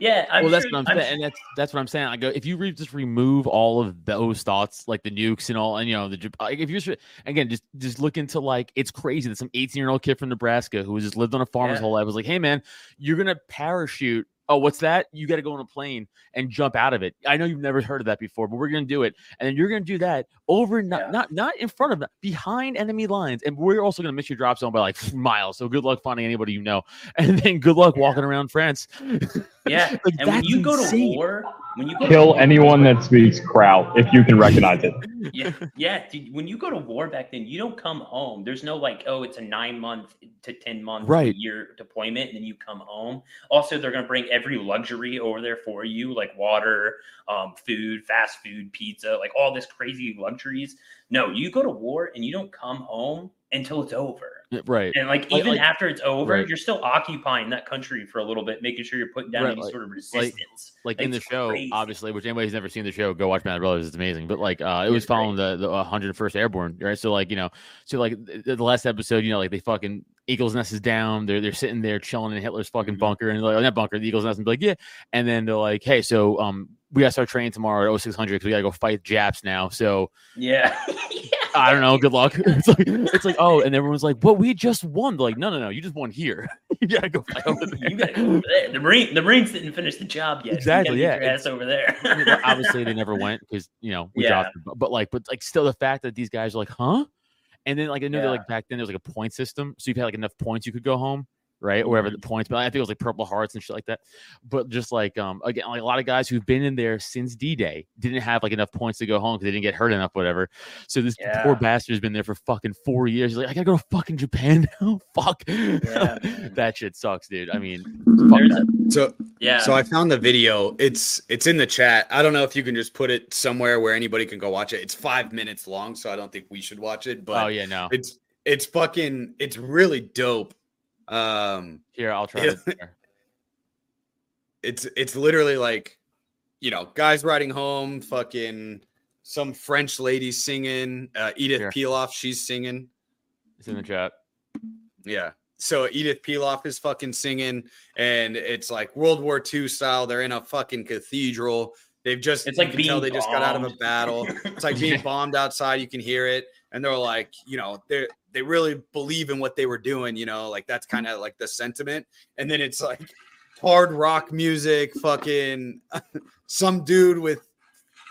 Yeah. I'm well, that's sure- what I'm, I'm saying, and that's that's what I'm saying. I go uh, if you re- just remove all of those thoughts, like the nukes and all, and you know the like uh, if you just again just just look into like it's crazy that some 18 year old kid from Nebraska who has just lived on a farm his whole life was like, hey man, you're gonna parachute. Oh, what's that? You got to go on a plane and jump out of it. I know you've never heard of that before, but we're gonna do it, and then you're gonna do that over not Yeah. not not in front of them, behind enemy lines, and we're also gonna miss your drop zone by like miles. So good luck finding anybody you know, and then good luck Yeah. walking around France. Yeah, Like, and when that's you go to war, when you go Kill to anyone that speaks Kraut if you can recognize it. yeah, yeah. Dude, when you go to war back then, you don't come home. There's no like, oh, it's a nine month to ten month Right. year deployment, and then you come home. Also, they're gonna bring every luxury over there for you, like water, um, food, fast food, pizza, like all this crazy luxuries. No, you go to war and you don't come home until it's over. right. And like Like- even like- after it's over, Right. you're still occupying that country for a little bit, making sure you're putting down Right, any like- sort of resistance. like in the show, crazy. obviously, which anybody who's never seen the show, go watch Band of Brothers. It's amazing. But like, uh, it was great. following the the 101st Airborne, right? So like, you know, so like the, the last episode, you know, like they fucking Eagles Nest is down. They're they're sitting there chilling in Hitler's fucking Mhm. bunker, and they're like, oh, not bunker, the Eagles Nest, and be like, yeah. And then they're like, hey, so um, we gotta start training tomorrow at 0600 because we gotta go fight Japs now. So yeah. I don't know. Good luck. it's like it's like oh, and everyone's like, well, we just won. They're like, no, no, no, you just won here. you gotta go fight over there. you gotta go over there. The Marine, the Marines didn't finish the job yet. Exactly, yeah. ass over there. Obviously they never went because you know we Yeah. dropped, but, but like, but like still the fact that these guys are like, huh? And then like I know Yeah. like back then there was like a point system, so you've had like enough points you could go home, right? Or whatever the points, but I think it was like Purple Hearts and shit like that. But just like um again, like a lot of guys who've been in there since D Day didn't have like enough points to go home because they didn't get hurt enough, whatever. So this Yeah. poor bastard's been there for fucking four years. He's like, I gotta go to fucking Japan now. Fuck. Yeah, that shit sucks, dude. I mean, fuck that. So yeah. So I found the video. It's it's in the chat. I don't know if you can just put it somewhere where anybody can go watch it. It's five minutes long, so I don't think we should watch it. But oh yeah, no. it's it's fucking it's really dope. Um, Here, I'll try. Yeah. it. it's it's literally like, you know, guys riding home, fucking some French lady singing. Uh, Edith Here. Piaf, she's singing. It's in the chat. Yeah. So Edith Piaf is fucking singing, and it's like World War II style. They're in a fucking cathedral. They've just It's you like can tell being they just got out of a battle. It's like being bombed outside. You can hear it, and they're like, you know, they they really believe in what they were doing. You know, like that's kind of like the sentiment. And then it's like hard rock music, fucking some dude with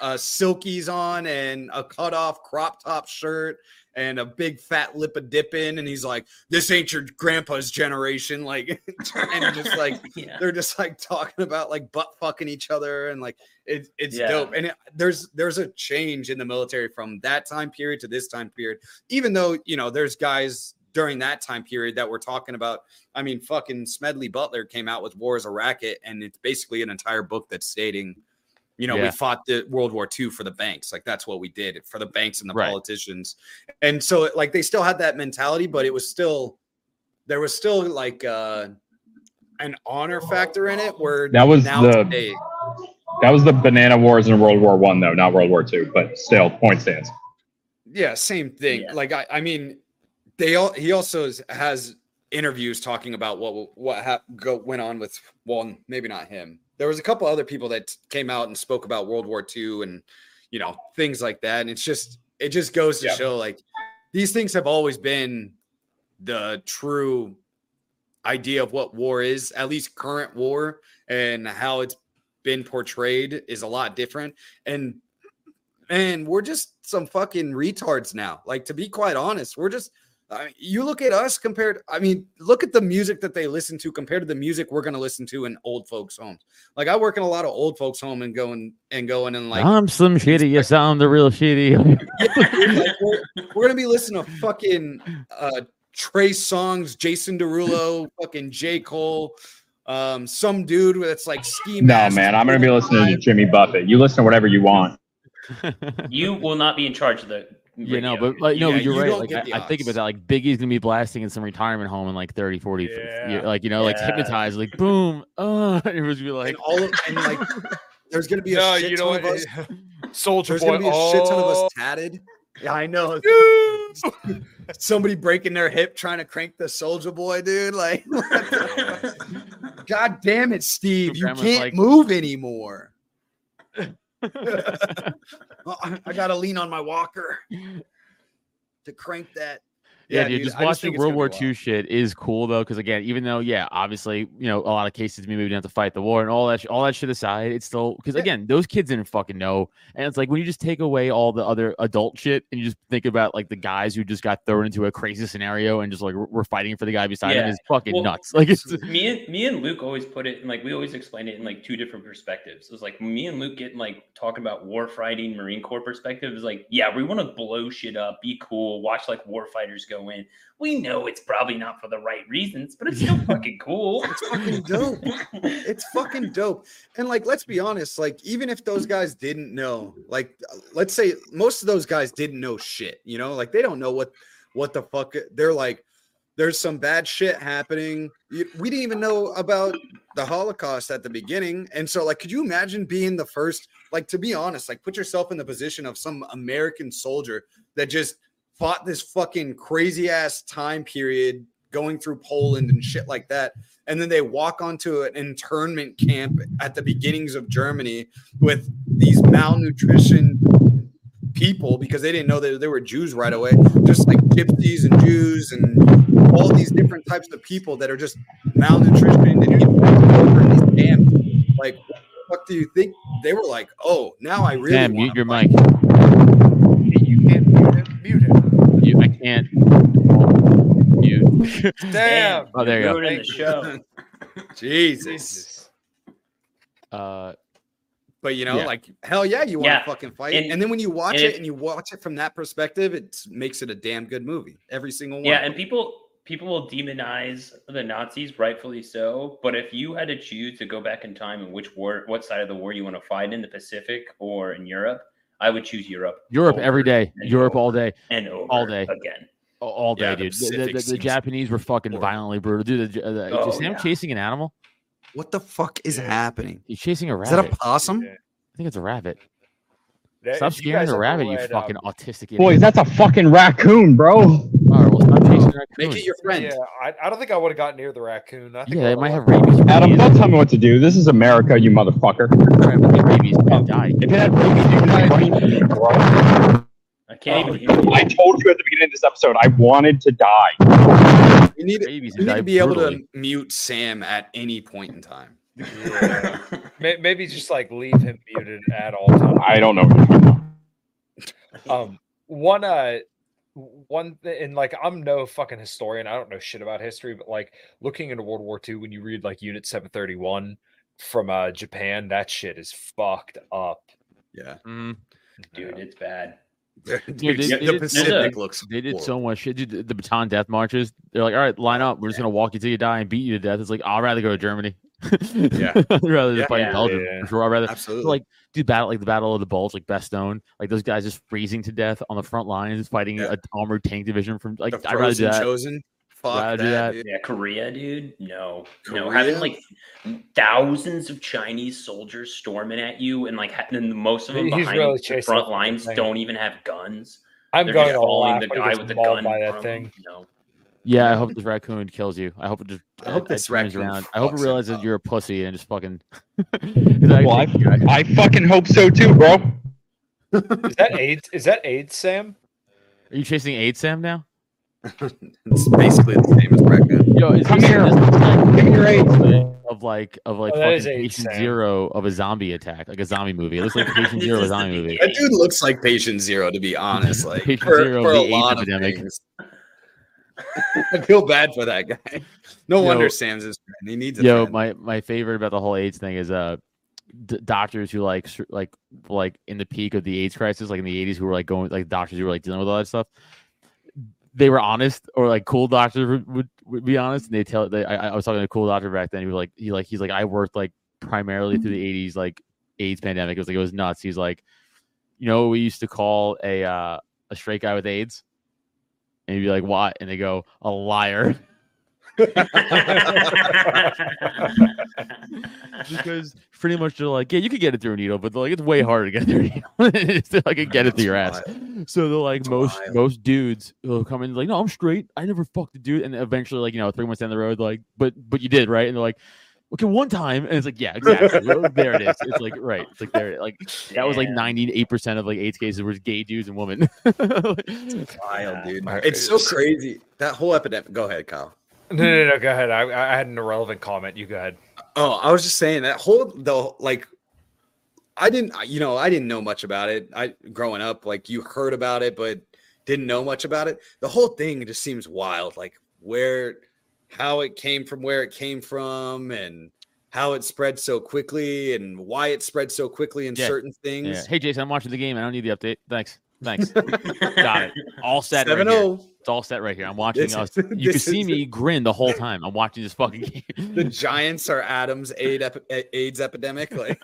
uh, silkies on and a cut off crop top shirt and a big fat lip of dipping, and he's like, "This ain't your grandpa's generation," like, and just like yeah. they're just like talking about like butt fucking each other and like it, it's Yeah. dope and it, there's there's a change in the military from that time period to this time period even though you know there's guys during that time period that we're talking about i mean fucking smedley butler came out with war as a racket and it's basically an entire book that's stating you know we fought the world war ii for the banks like that's what we did for the banks and the Right. politicians and so like they still had that mentality but it was still there was still like uh an honor factor in it where That was now the- today, That was the banana wars in World War One, though, not World War Two. But still, point stands. yeah same thing Yeah. like I, I mean they all he also has interviews talking about what what hap- go, went on with well maybe not him there was a couple other people that came out and spoke about world war ii and you know things like that and it's just it just goes to Yeah. show like these things have always been the true idea of what war is at least current war and how it's been portrayed is a lot different and and we're just some fucking retards now like to be quite honest we're just I mean, you look at us compared i mean look at the music that they listen to compared to the music we're going to listen to in old folks homes like i work in a lot of old folks home and going and going and like I'm some shitty. Yes, I'm the real shitty. like, we're, we're gonna be listening to fucking uh Trey Songz, Jason Derulo, fucking J. Cole, um, some dude that's like ski No, man, I'm gonna be listening to Jimmy Buffett. You listen to whatever you want. You will not be in charge of the You know, but like, no, Yeah, you're you right. Like, I, I think about that. Like, Biggie's gonna be blasting in some retirement home in like 30, 40, Yeah. year- like, you know, like hypnotized, like, boom, uh, it was be like, and all of and like there's gonna be a no, shit you know ton what? of us. Soldier There's boy. gonna be a shit ton of oh, us tatted. Yeah, I know. Somebody breaking their hip trying to crank the Soulja Boy, dude. Like, what God damn it, Steve! You can't like- move anymore. Well, I, I gotta lean on my walker to crank that. Yeah, dude, just watching it's World War II shit is cool though, because again, even though yeah, obviously, you know, a lot of cases maybe we didn't have to fight the war and all that, sh- all that shit aside, it's still because Yeah. again, those kids didn't fucking know, and it's like when you just take away all the other adult shit and you just think about like the guys who just got thrown into a crazy scenario and just like we're- fighting for the guy beside him is fucking Well, nuts. Like it's me and me and Luke always put it in like we always explain it in like two different perspectives. It was like me and Luke getting like talking about war fighting Marine Corps perspective is like, yeah, we want to blow shit up, be cool, watch like war fighters go in. We know it's probably not for the right reasons, but it's still fucking cool. It's fucking dope. It's fucking dope. And like, let's be honest, like, even if those guys didn't know, like, let's say most of those guys didn't know shit, you know, like they don't know what what the fuck they're like. There's some bad shit happening. We didn't even know about the Holocaust at the beginning. And so, like, could you imagine being the first, like, to be honest, like, put yourself in the position of some American soldier that just fought this fucking crazy ass time period going through Poland and shit like that and then they walk onto an internment camp at the beginnings of Germany with these malnutrition people because they didn't know that they were Jews right away, just like gypsies and Jews and all these different types of people that are just malnutrition and get over in these camps. Like, what the fuck do you think? They were like, oh, now I really Damn, mute your fight." mic. You can't mute him. Mute him. You, I can't mute. Damn. Oh, there you go. The show. Jesus. Jesus. Uh, But you know, Yeah. like hell yeah, you want to Yeah. fucking fight. And- And, then when you watch and it if- and you watch it from that perspective, it makes it a damn good movie. Every single one. Yeah, and people people will demonize the Nazis, rightfully so. But if you had to choose to go back in time and which war, what side of the war you want to fight in the Pacific or in Europe, I would choose Europe. Europe every day, Europe all day. and over all day. again. All day, Yeah, dude. The, the, the- the Japanese were fucking horrible. violently brutal. Dude, the, the, Oh, is Sam yeah. chasing an animal? what the fuck is Yeah. happening? He's chasing a rabbit. Is that a possum? Yeah. I think it's a rabbit. That- Stop if you scaring guys a rabbit, you fucking um, autistic idiot. Boys, that's a fucking raccoon, bro. All right, well, stop chasing a raccoon. Make it your friend. Yeah, I, I don't think I would have got near the raccoon. I think Yeah, I they might have rabies. Adam, don't tell me what to do. This is America, you motherfucker. Rabbits rabies and die. If it had rabies, you could be. I can't Oh, even hear you. I told you at the beginning of this episode, I wanted to die. You need, Rabies you need to be able to mute Sam at any point in time. Yeah. Maybe just like leave him muted at all times. I don't know. what you're talking about. um one uh one th- and like i'm no fucking historian i don't know shit about history but like looking into world war ii when you read like unit 731 from uh japan that shit is fucked up Yeah. Mm, Dude, it's bad. Dude, they- the they did- Pacific looks. they did so much shit. Dude, the, the Bataan death marches. They're like, all right, line up. We're just gonna walk you till you die and beat you to death. It's like I'd rather go to Germany. Yeah. I'd rather Yeah. fighting fight Yeah. Belgium. Yeah. For sure. I'd rather Absolutely. like do battle like the battle of the bulge, like best known. like those guys just freezing to death on the front lines, fighting Yeah. a armored tank division from like I'd rather do frozen that. chosen. Fuck Rather that, do that. Yeah, Korea, dude. No, no, having like thousands of Chinese soldiers storming at you, and like ha- and most of them He's behind really the front lines don't even have guns. i'm They're going just to following laugh the guy with the gun by that front thing him. No, Yeah, I hope this raccoon kills you. I hope it just. I hope this raccoon around. I hope it realizes up. you're a pussy and just fucking. Well, I, I fucking hope so too, bro. is that aids is that aids sam Are you chasing AIDS, Sam? Now? It's basically the same as raccoon. Yo, is Come this- here. this like- Give me your AIDS. Of like of like Oh, fucking Patient Sam. Zero of a zombie attack, like a zombie movie. It looks like Patient Zero of a zombie movie. beginning. That dude looks like Patient Zero, to be honest. Like Patient for, Zero of for the a AIDS lot of things. I feel bad for that guy. No Yo- wonder Sam's his friend. He needs a Yo, friend. my my favorite about the whole AIDS thing is uh, d- doctors who like sur- like like in the peak of the AIDS crisis, like in the eighties, who were like going like doctors who were like dealing with all that stuff. They were honest, or like cool doctors would, would, would be honest, and they tell. They, I, I was talking to a cool doctor back then. He was like, he like he's like I worked like primarily through the eighties like AIDS pandemic. It was like it was nuts. He's like, you know, what we used to call a uh a straight guy with AIDS, and you'd be like, "Why?" And they go, "A liar." because pretty much they're like, yeah, you could get it through a needle, but like it's way harder to get through a needle. it's like I get it through your ass. So they're like That's most wild. most dudes will come in like, no, I'm straight. I never fucked a dude, and eventually, like you know, three months down the road, like, but but you did right, and they're like. Okay, one time, and it's like, yeah, exactly. there it is. It's like, right. It's like there. Like that was like ninety eight percent of like AIDS cases were gay dudes and women. Wild, dude. Alright, It's so so- crazy. That whole epidemic. Go ahead, Kyle. No, no, no. Go ahead. I, I had an irrelevant comment. You go ahead. Oh, I was just saying that whole the like I didn't you know, I didn't know much about it. I growing up, like you heard about it, but didn't know much about it. The whole thing just seems wild. Like where how it came from where it came from and how it spread so quickly and why it spread so quickly in Yeah. certain yeah. things. Hey, Jason, I'm watching the game. I don't need the update. Thanks. Thanks. Got it. All set. Right 7 here. 0. It's all set right here. I'm watching This- us. You can see is- me grin the whole time. I'm watching this fucking game. The Giants are Adams AIDS, epi- AIDS epidemic. Like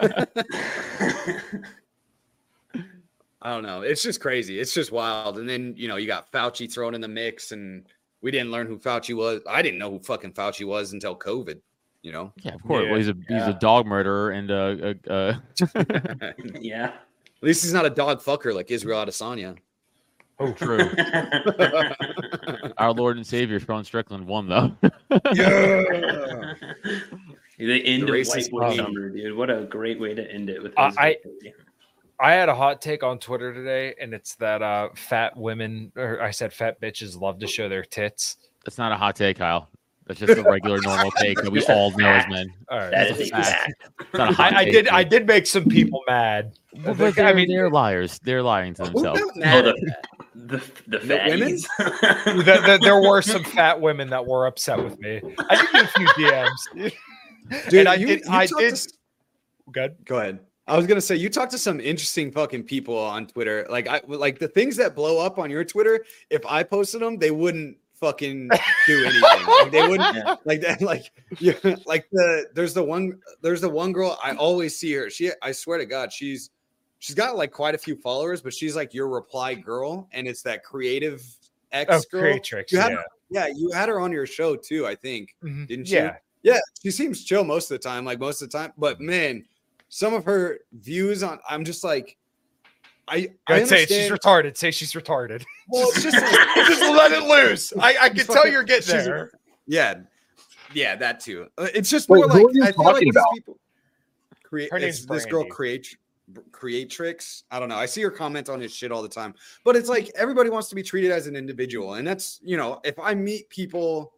I don't know. It's just crazy. It's just wild. And then, you know, you got Fauci thrown in the mix and we didn't learn who Fauci was. I didn't know who fucking Fauci was until COVID, you know? yeah, of course. Yeah. Well, he's a he's a dog murderer and uh, uh, uh At least he's not a dog fucker like Israel Adesanya. Oh, true. Our Lord and Savior Sean Strickland won though. yeah. the end The of racist white boy meme. summer, dude. What a great way to end it with Uh, I- victory. I had a hot take on Twitter today, and it's that uh, fat women, or I said fat bitches, love to show their tits. That's not a hot take, Kyle. That's just a regular normal take that we all know as men. All right. That It's is a a fact. fact. Not a hot I, I take, did. I did make some people mad. Well, I but they're, I mean, they're liars. They're lying to themselves. got Oh, the, at that? the, the The women? the, the, there were some fat women that were upset with me. I did get a few DMs. Dude, and I you- did. you I did. to s- Good. Go ahead. I was gonna say you talk to some interesting fucking people on Twitter. Like I like the things that blow up on your Twitter. If I posted them, they wouldn't fucking do anything. Like, they wouldn't Yeah. like that. Like yeah, like the there's the one there's the one girl I always see her. She I swear to God, she's she's got like quite a few followers, but she's like your reply girl, and it's that creative X Oh, girl. Creatrix. You had yeah. yeah, you had her on your show too. I think. Mhm. didn't you? Yeah. Yeah, she seems chill most of the time, like most of the time. But man, some of her views on, I'm just like, I, I I'd say she's retarded. Say she's retarded. well, just, Just let it loose. I, I can tell you're getting there. yeah, yeah, that too. Uh, It's just Wait, more like I feel like talking these about? people create Her it's name's this girl Brandy. create creatrix. I don't know. I see her comment on his shit all the time, but it's like everybody wants to be treated as an individual, and that's you know, if I meet people,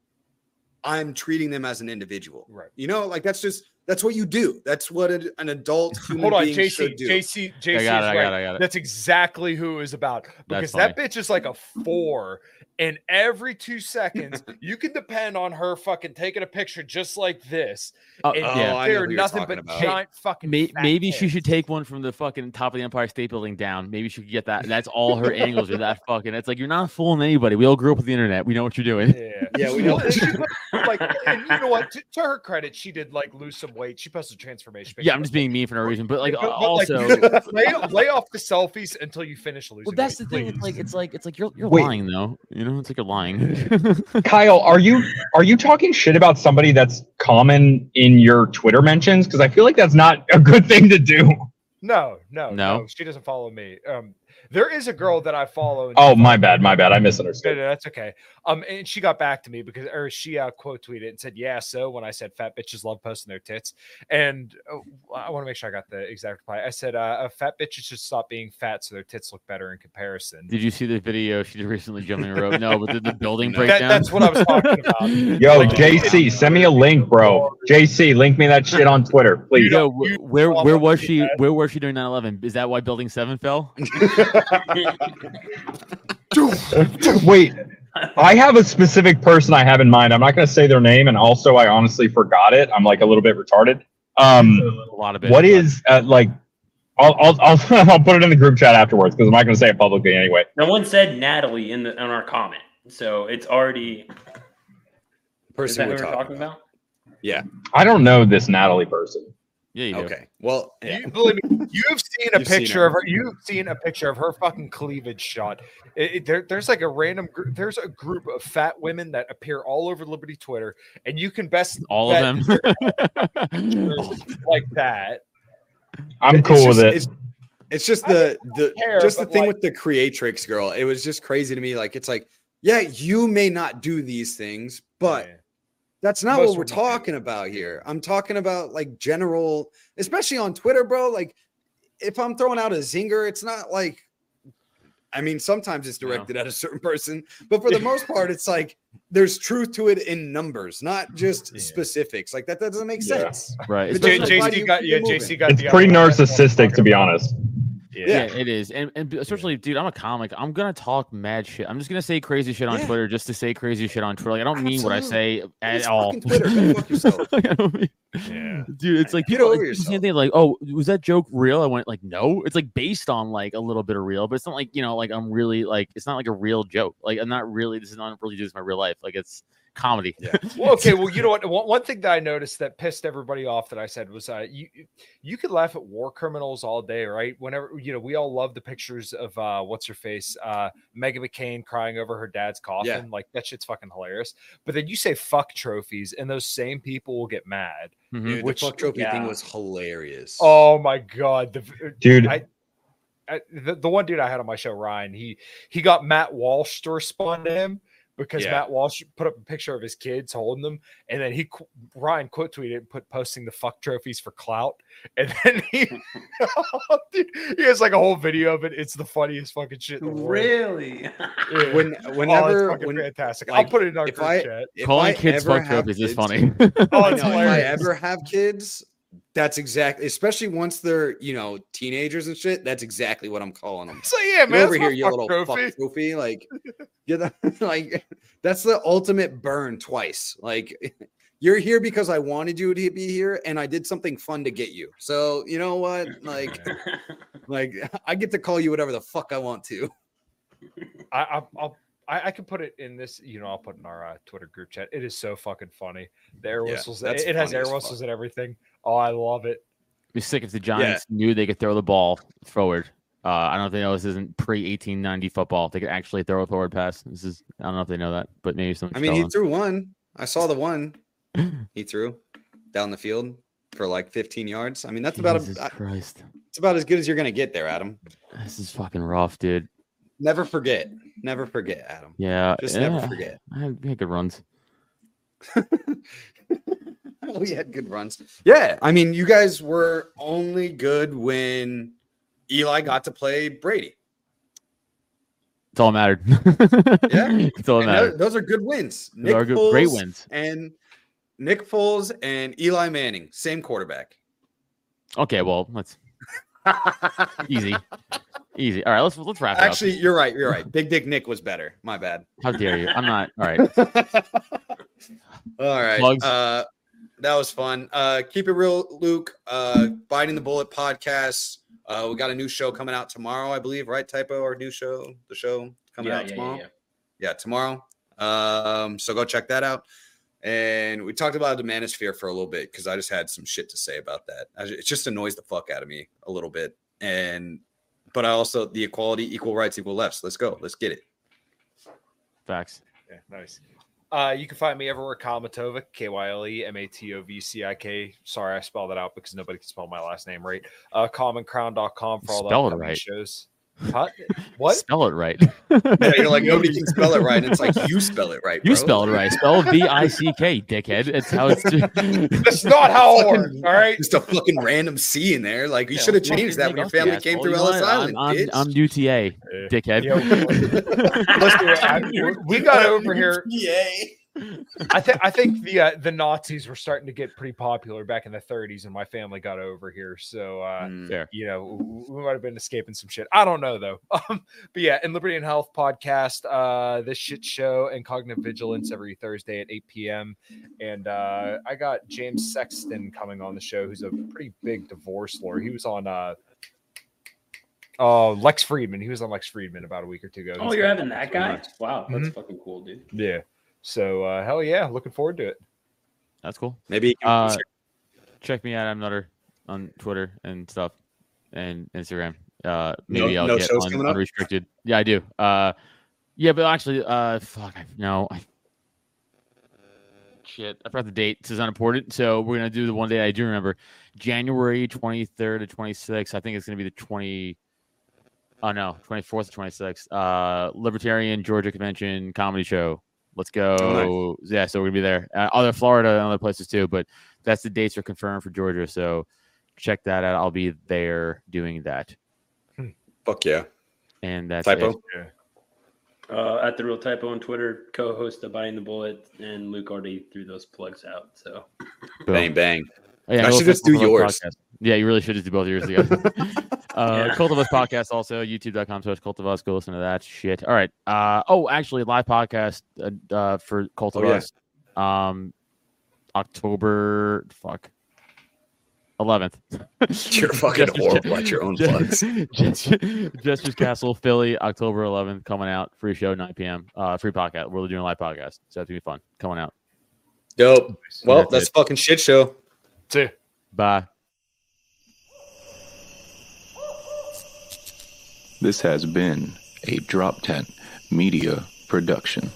I'm treating them as an individual. Right. You know, like that's just that's what you do. That's what an, an adult human Hold on, being JC. should do. JC. JC I got it. I got it. I got it. That's exactly who it was about. Because that bitch is like a four, and every two seconds you can depend on her fucking taking a picture just like this. Uh, And Oh, yeah. I know they're who you're nothing but about. giant fucking. May- fat maybe she should take one from the fucking top of the Empire State Building down. Maybe she could get that. That's all her angles are that fucking. It's like you're not fooling anybody. We all grew up with the internet. We know what you're doing. Yeah. Yeah, we know. Well, and she put- like, and you know what? To, to her credit, she did like lose some weight. She posted transformation. Yeah, I'm just being mean for no reason. But like But- but, also, lay, lay off the selfies until you finish losing. well, that's the weight, thing. It's like it's like it's like you're you're Wait. lying though. You know, it's like you're lying. Kyle, are you are you talking shit about somebody that's common in your Twitter mentions? Because I feel like that's not a good thing to do. no, no, No? no, She doesn't follow me. Um, there is a girl that I follow. Oh, my follows bad, my bad. I misunderstood. no, that's okay. Um, and she got back to me because, or she uh, quote tweeted and said, "Yeah." So when I said fat bitches love posting their tits, and uh, I want to make sure I got the exact reply. I said, uh, "A fat bitches should stop being fat so their tits look better in comparison." Did you see the video she did recently jumping a rope? No, but did the building No. break That- down? that's what I was talking about. Yo, Like, JC, send me a link, bro. JC, link me that shit on Twitter, please. Yo, you where where was she she? had. Where was she during 9/11? Is that why Building Seven fell? Wait, I have a specific person I have in mind. I'm not going to say their name, and also I honestly forgot it. I'm like a little bit retarded. Um, A lot of it. what but- is uh, like? I'll I'll I'll, I'll put it in the group chat afterwards because I'm not going to say it publicly anyway. no one said Natalie in the in our comment, so it's already. Is person that we're what we're talking talking about? Yeah, I don't know this Natalie person. Yeah, you do. Okay. Well, yeah. You, believe me, you've seen a You've seen picture her. of her. You've seen a picture of her fucking cleavage shot. It, it- there, there's like a random group. There's a group of fat women that appear all over Liberty Twitter, and you can best All bet of them. like that. I'm It's cool with it. It's, it's just the the care, just the thing like- with the creatrix girl. It was just crazy to me. Like it's like, yeah, you may not do these things, but Yeah. That's not Most what we're women do. talking about here. I'm talking about like general, especially on Twitter, bro. Like if I'm throwing out a zinger, it's not like I mean, sometimes it's No. directed at a certain person, but for the most part, it's like there's truth to it in numbers, not mm-hmm. just Yeah. specifics. Like that doesn't make Yeah. sense. right. But J- especially- why JC got yeah. it? JC got It's the pretty narcissistic, to be honest. Yeah. Yeah, it is, and and especially, dude, I'm a comic. I'm gonna talk mad shit. I'm just gonna say crazy shit on Yeah. Twitter just to say crazy shit on Twitter. Like I don't mean what I say at all. Twitter. Fuck yourself. Like, I don't mean- Yeah. dude, it's like Get people over same thing. Like, oh, was that joke real? I went like, no. It's like based on like a little bit of real, but it's not like you know, like I'm really like it's not like a real joke. Like I'm not really. This is not really just my real life. Like it's comedy. Yeah. Well, okay. Well, you know what? One, one thing that I noticed that pissed everybody off that I said was, uh, you you could laugh at war criminals all day, right? Whenever you know, we all love the pictures of uh, what's her face, uh, Meghan McCain crying over her dad's coffin. Like that shit's fucking hilarious. But then you say fuck trophies, and those same people will get mad. Mhm. Dude, Which- the fuck trophy thing yeah. was hilarious. Oh my god, the, Dude, I, I, the, the one dude I had on my show, Ryan, he he got Matt Walsh to respond to him because Yeah. Matt Walsh put up a picture of his kids holding them, and then he Ryan quote tweeted and put posting the fuck trophies for clout, and then he dude, he has like a whole video of it. It's the funniest fucking shit. In the really? Yeah. when Oh, it's whenever fucking when fantastic. like, I'll put it in our if group I- chat. if Calling I kids ever fuck have trophies is kids- funny. Oh, I it's know, if I ever have kids, that's exactly, especially once they're you know teenagers and shit. That's exactly what I'm calling them. So yeah, man, over here, you little trophy. fuck trophy. Like, the, like that's the ultimate burn twice. Like, you're here because I wanted you to be here, and I did something fun to get you. So you know what? Like, like I get to call you whatever the fuck I want to. I, I, I'll. I, I can put it in this, you know, I'll put it in our uh, Twitter group chat. It is so fucking funny. The air Yeah, whistles, it, it has air as fuck. whistles and everything. Oh, I love it. Be sick if the Giants knew they could throw the ball forward. Uh, I don't know if they know this isn't pre 1890 football. They could actually throw a forward pass. This is I don't know if they know that, but maybe some. I mean, he threw one. I saw the one he threw down the field for like 15 yards. I mean, that's about Jesus a, Christ. it's about as good as you're gonna get there, Adam. This is fucking rough, dude. Never forget. Never forget, Adam. Yeah, Just yeah. never forget. I had good runs. we had good runs. Yeah, I mean, you guys were only good when Eli got to play Brady. It's all mattered. Yeah. it's all that mattered. those are good wins. Those are good, great wins. And Nick Foles and Eli Manning, same quarterback. Okay, well, let's easy, easy. All right, let's let's wrap it Actually, you're right. You're right. Big Dick Nick was better. My bad. How dare you? I'm not. All right. All right. Plugs. Uh, that was fun. Uh, keep it real, Luke. Uh, Biting the Bullet podcast. Uh, we got a new show coming out tomorrow, I believe, right? Typo, our new show, the show coming yeah, out yeah, tomorrow. yeah, Yeah, tomorrow. Um, so go check that out. And we talked about the manosphere for a little bit because I just had some shit to say about that. I It just annoys the fuck out of me a little bit. And but I also the equality, equal rights, equal lefts. Let's go. Let's get it. Facts. Yeah, nice. Uh, you can find me everywhere. Kyle Matovcik, K Y L E M A T O V C I K. Sorry, I spelled that out because nobody can spell my last name right. Uh, commoncrown.com for all the Spell it upcoming right. shows. Huh? What? Spell it right. Yeah, you're like nobody can spell it right. And it's like you spell it right. You bro. spell it right. Spell V I C K, dickhead. It's how it's. That's not how it Fucking- works. All right. Just a fucking random C in there. Like you Yeah, should have changed that when your family came through Ellis? Island. I'm, I'm, bitch. I'm UTA, dickhead. Yeah, Listen, I- we got over here. Yay. I think I think the uh, the Nazis were starting to get pretty popular back in the 30s, and my family got over here. So uh, Mm. You know, we might have been escaping some shit. I don't know though. Um, but yeah, in Liberty and Health podcast, uh, this shit show and cognitive vigilance every Thursday at 8 p.m. And uh, I got James Sexton coming on the show, who's a pretty big divorce lawyer. He was on uh, uh, Lex Fridman. He was on Lex Fridman about a week or two ago. Oh, He's you're having that guy? Wow, that's fucking cool, dude. yeah. So uh, hell yeah, looking forward to it. That's cool. Maybe Uh, check me out. I'm Nutter on Twitter and stuff and Instagram. Uh, No- maybe I'll no get shows un- coming up? unrestricted. Yeah, I do. Uh, yeah, but actually, uh, fuck, I, no, I, shit, I forgot the date. This is unimportant. So we're gonna do the one day I do remember, January twenty third to twenty sixth. I think it's gonna be the twenty. Oh no, twenty fourth to twenty sixth. Uh, Libertarian Georgia Convention comedy show. Let's go. Oh, Yeah, so we're gonna be there. Uh, other Florida and other places too, but that's the dates are confirmed for Georgia. So check that out. I'll be there doing that. Fuck yeah. And that's Typo. it. Uh, at the real typo on Twitter, co-host of Biting the Bullet, and Luke already threw those plugs out. So Boom. Bang bang. Oh, yeah, I should just do yours. podcast. Yeah, you really should just do both of yours together. uh, Yeah. Cult of Us podcast also youtube.com slash Cult of Us. Go listen to that shit. All right. Uh, oh, actually, live podcast uh, uh, for Cult of Oh, yeah. Us. Um, October fuck. 11th. You're fucking Jester's- horrible at your own plugs. Jester's Castle, Philly, October 11th, coming out. Free show, 9 p.m. Uh, free podcast. We're doing a live podcast. So it's going to be fun. Coming out. Dope. Well, That's that's fucking shit show. Two. Bye. This has been a Drop Tent Media Production.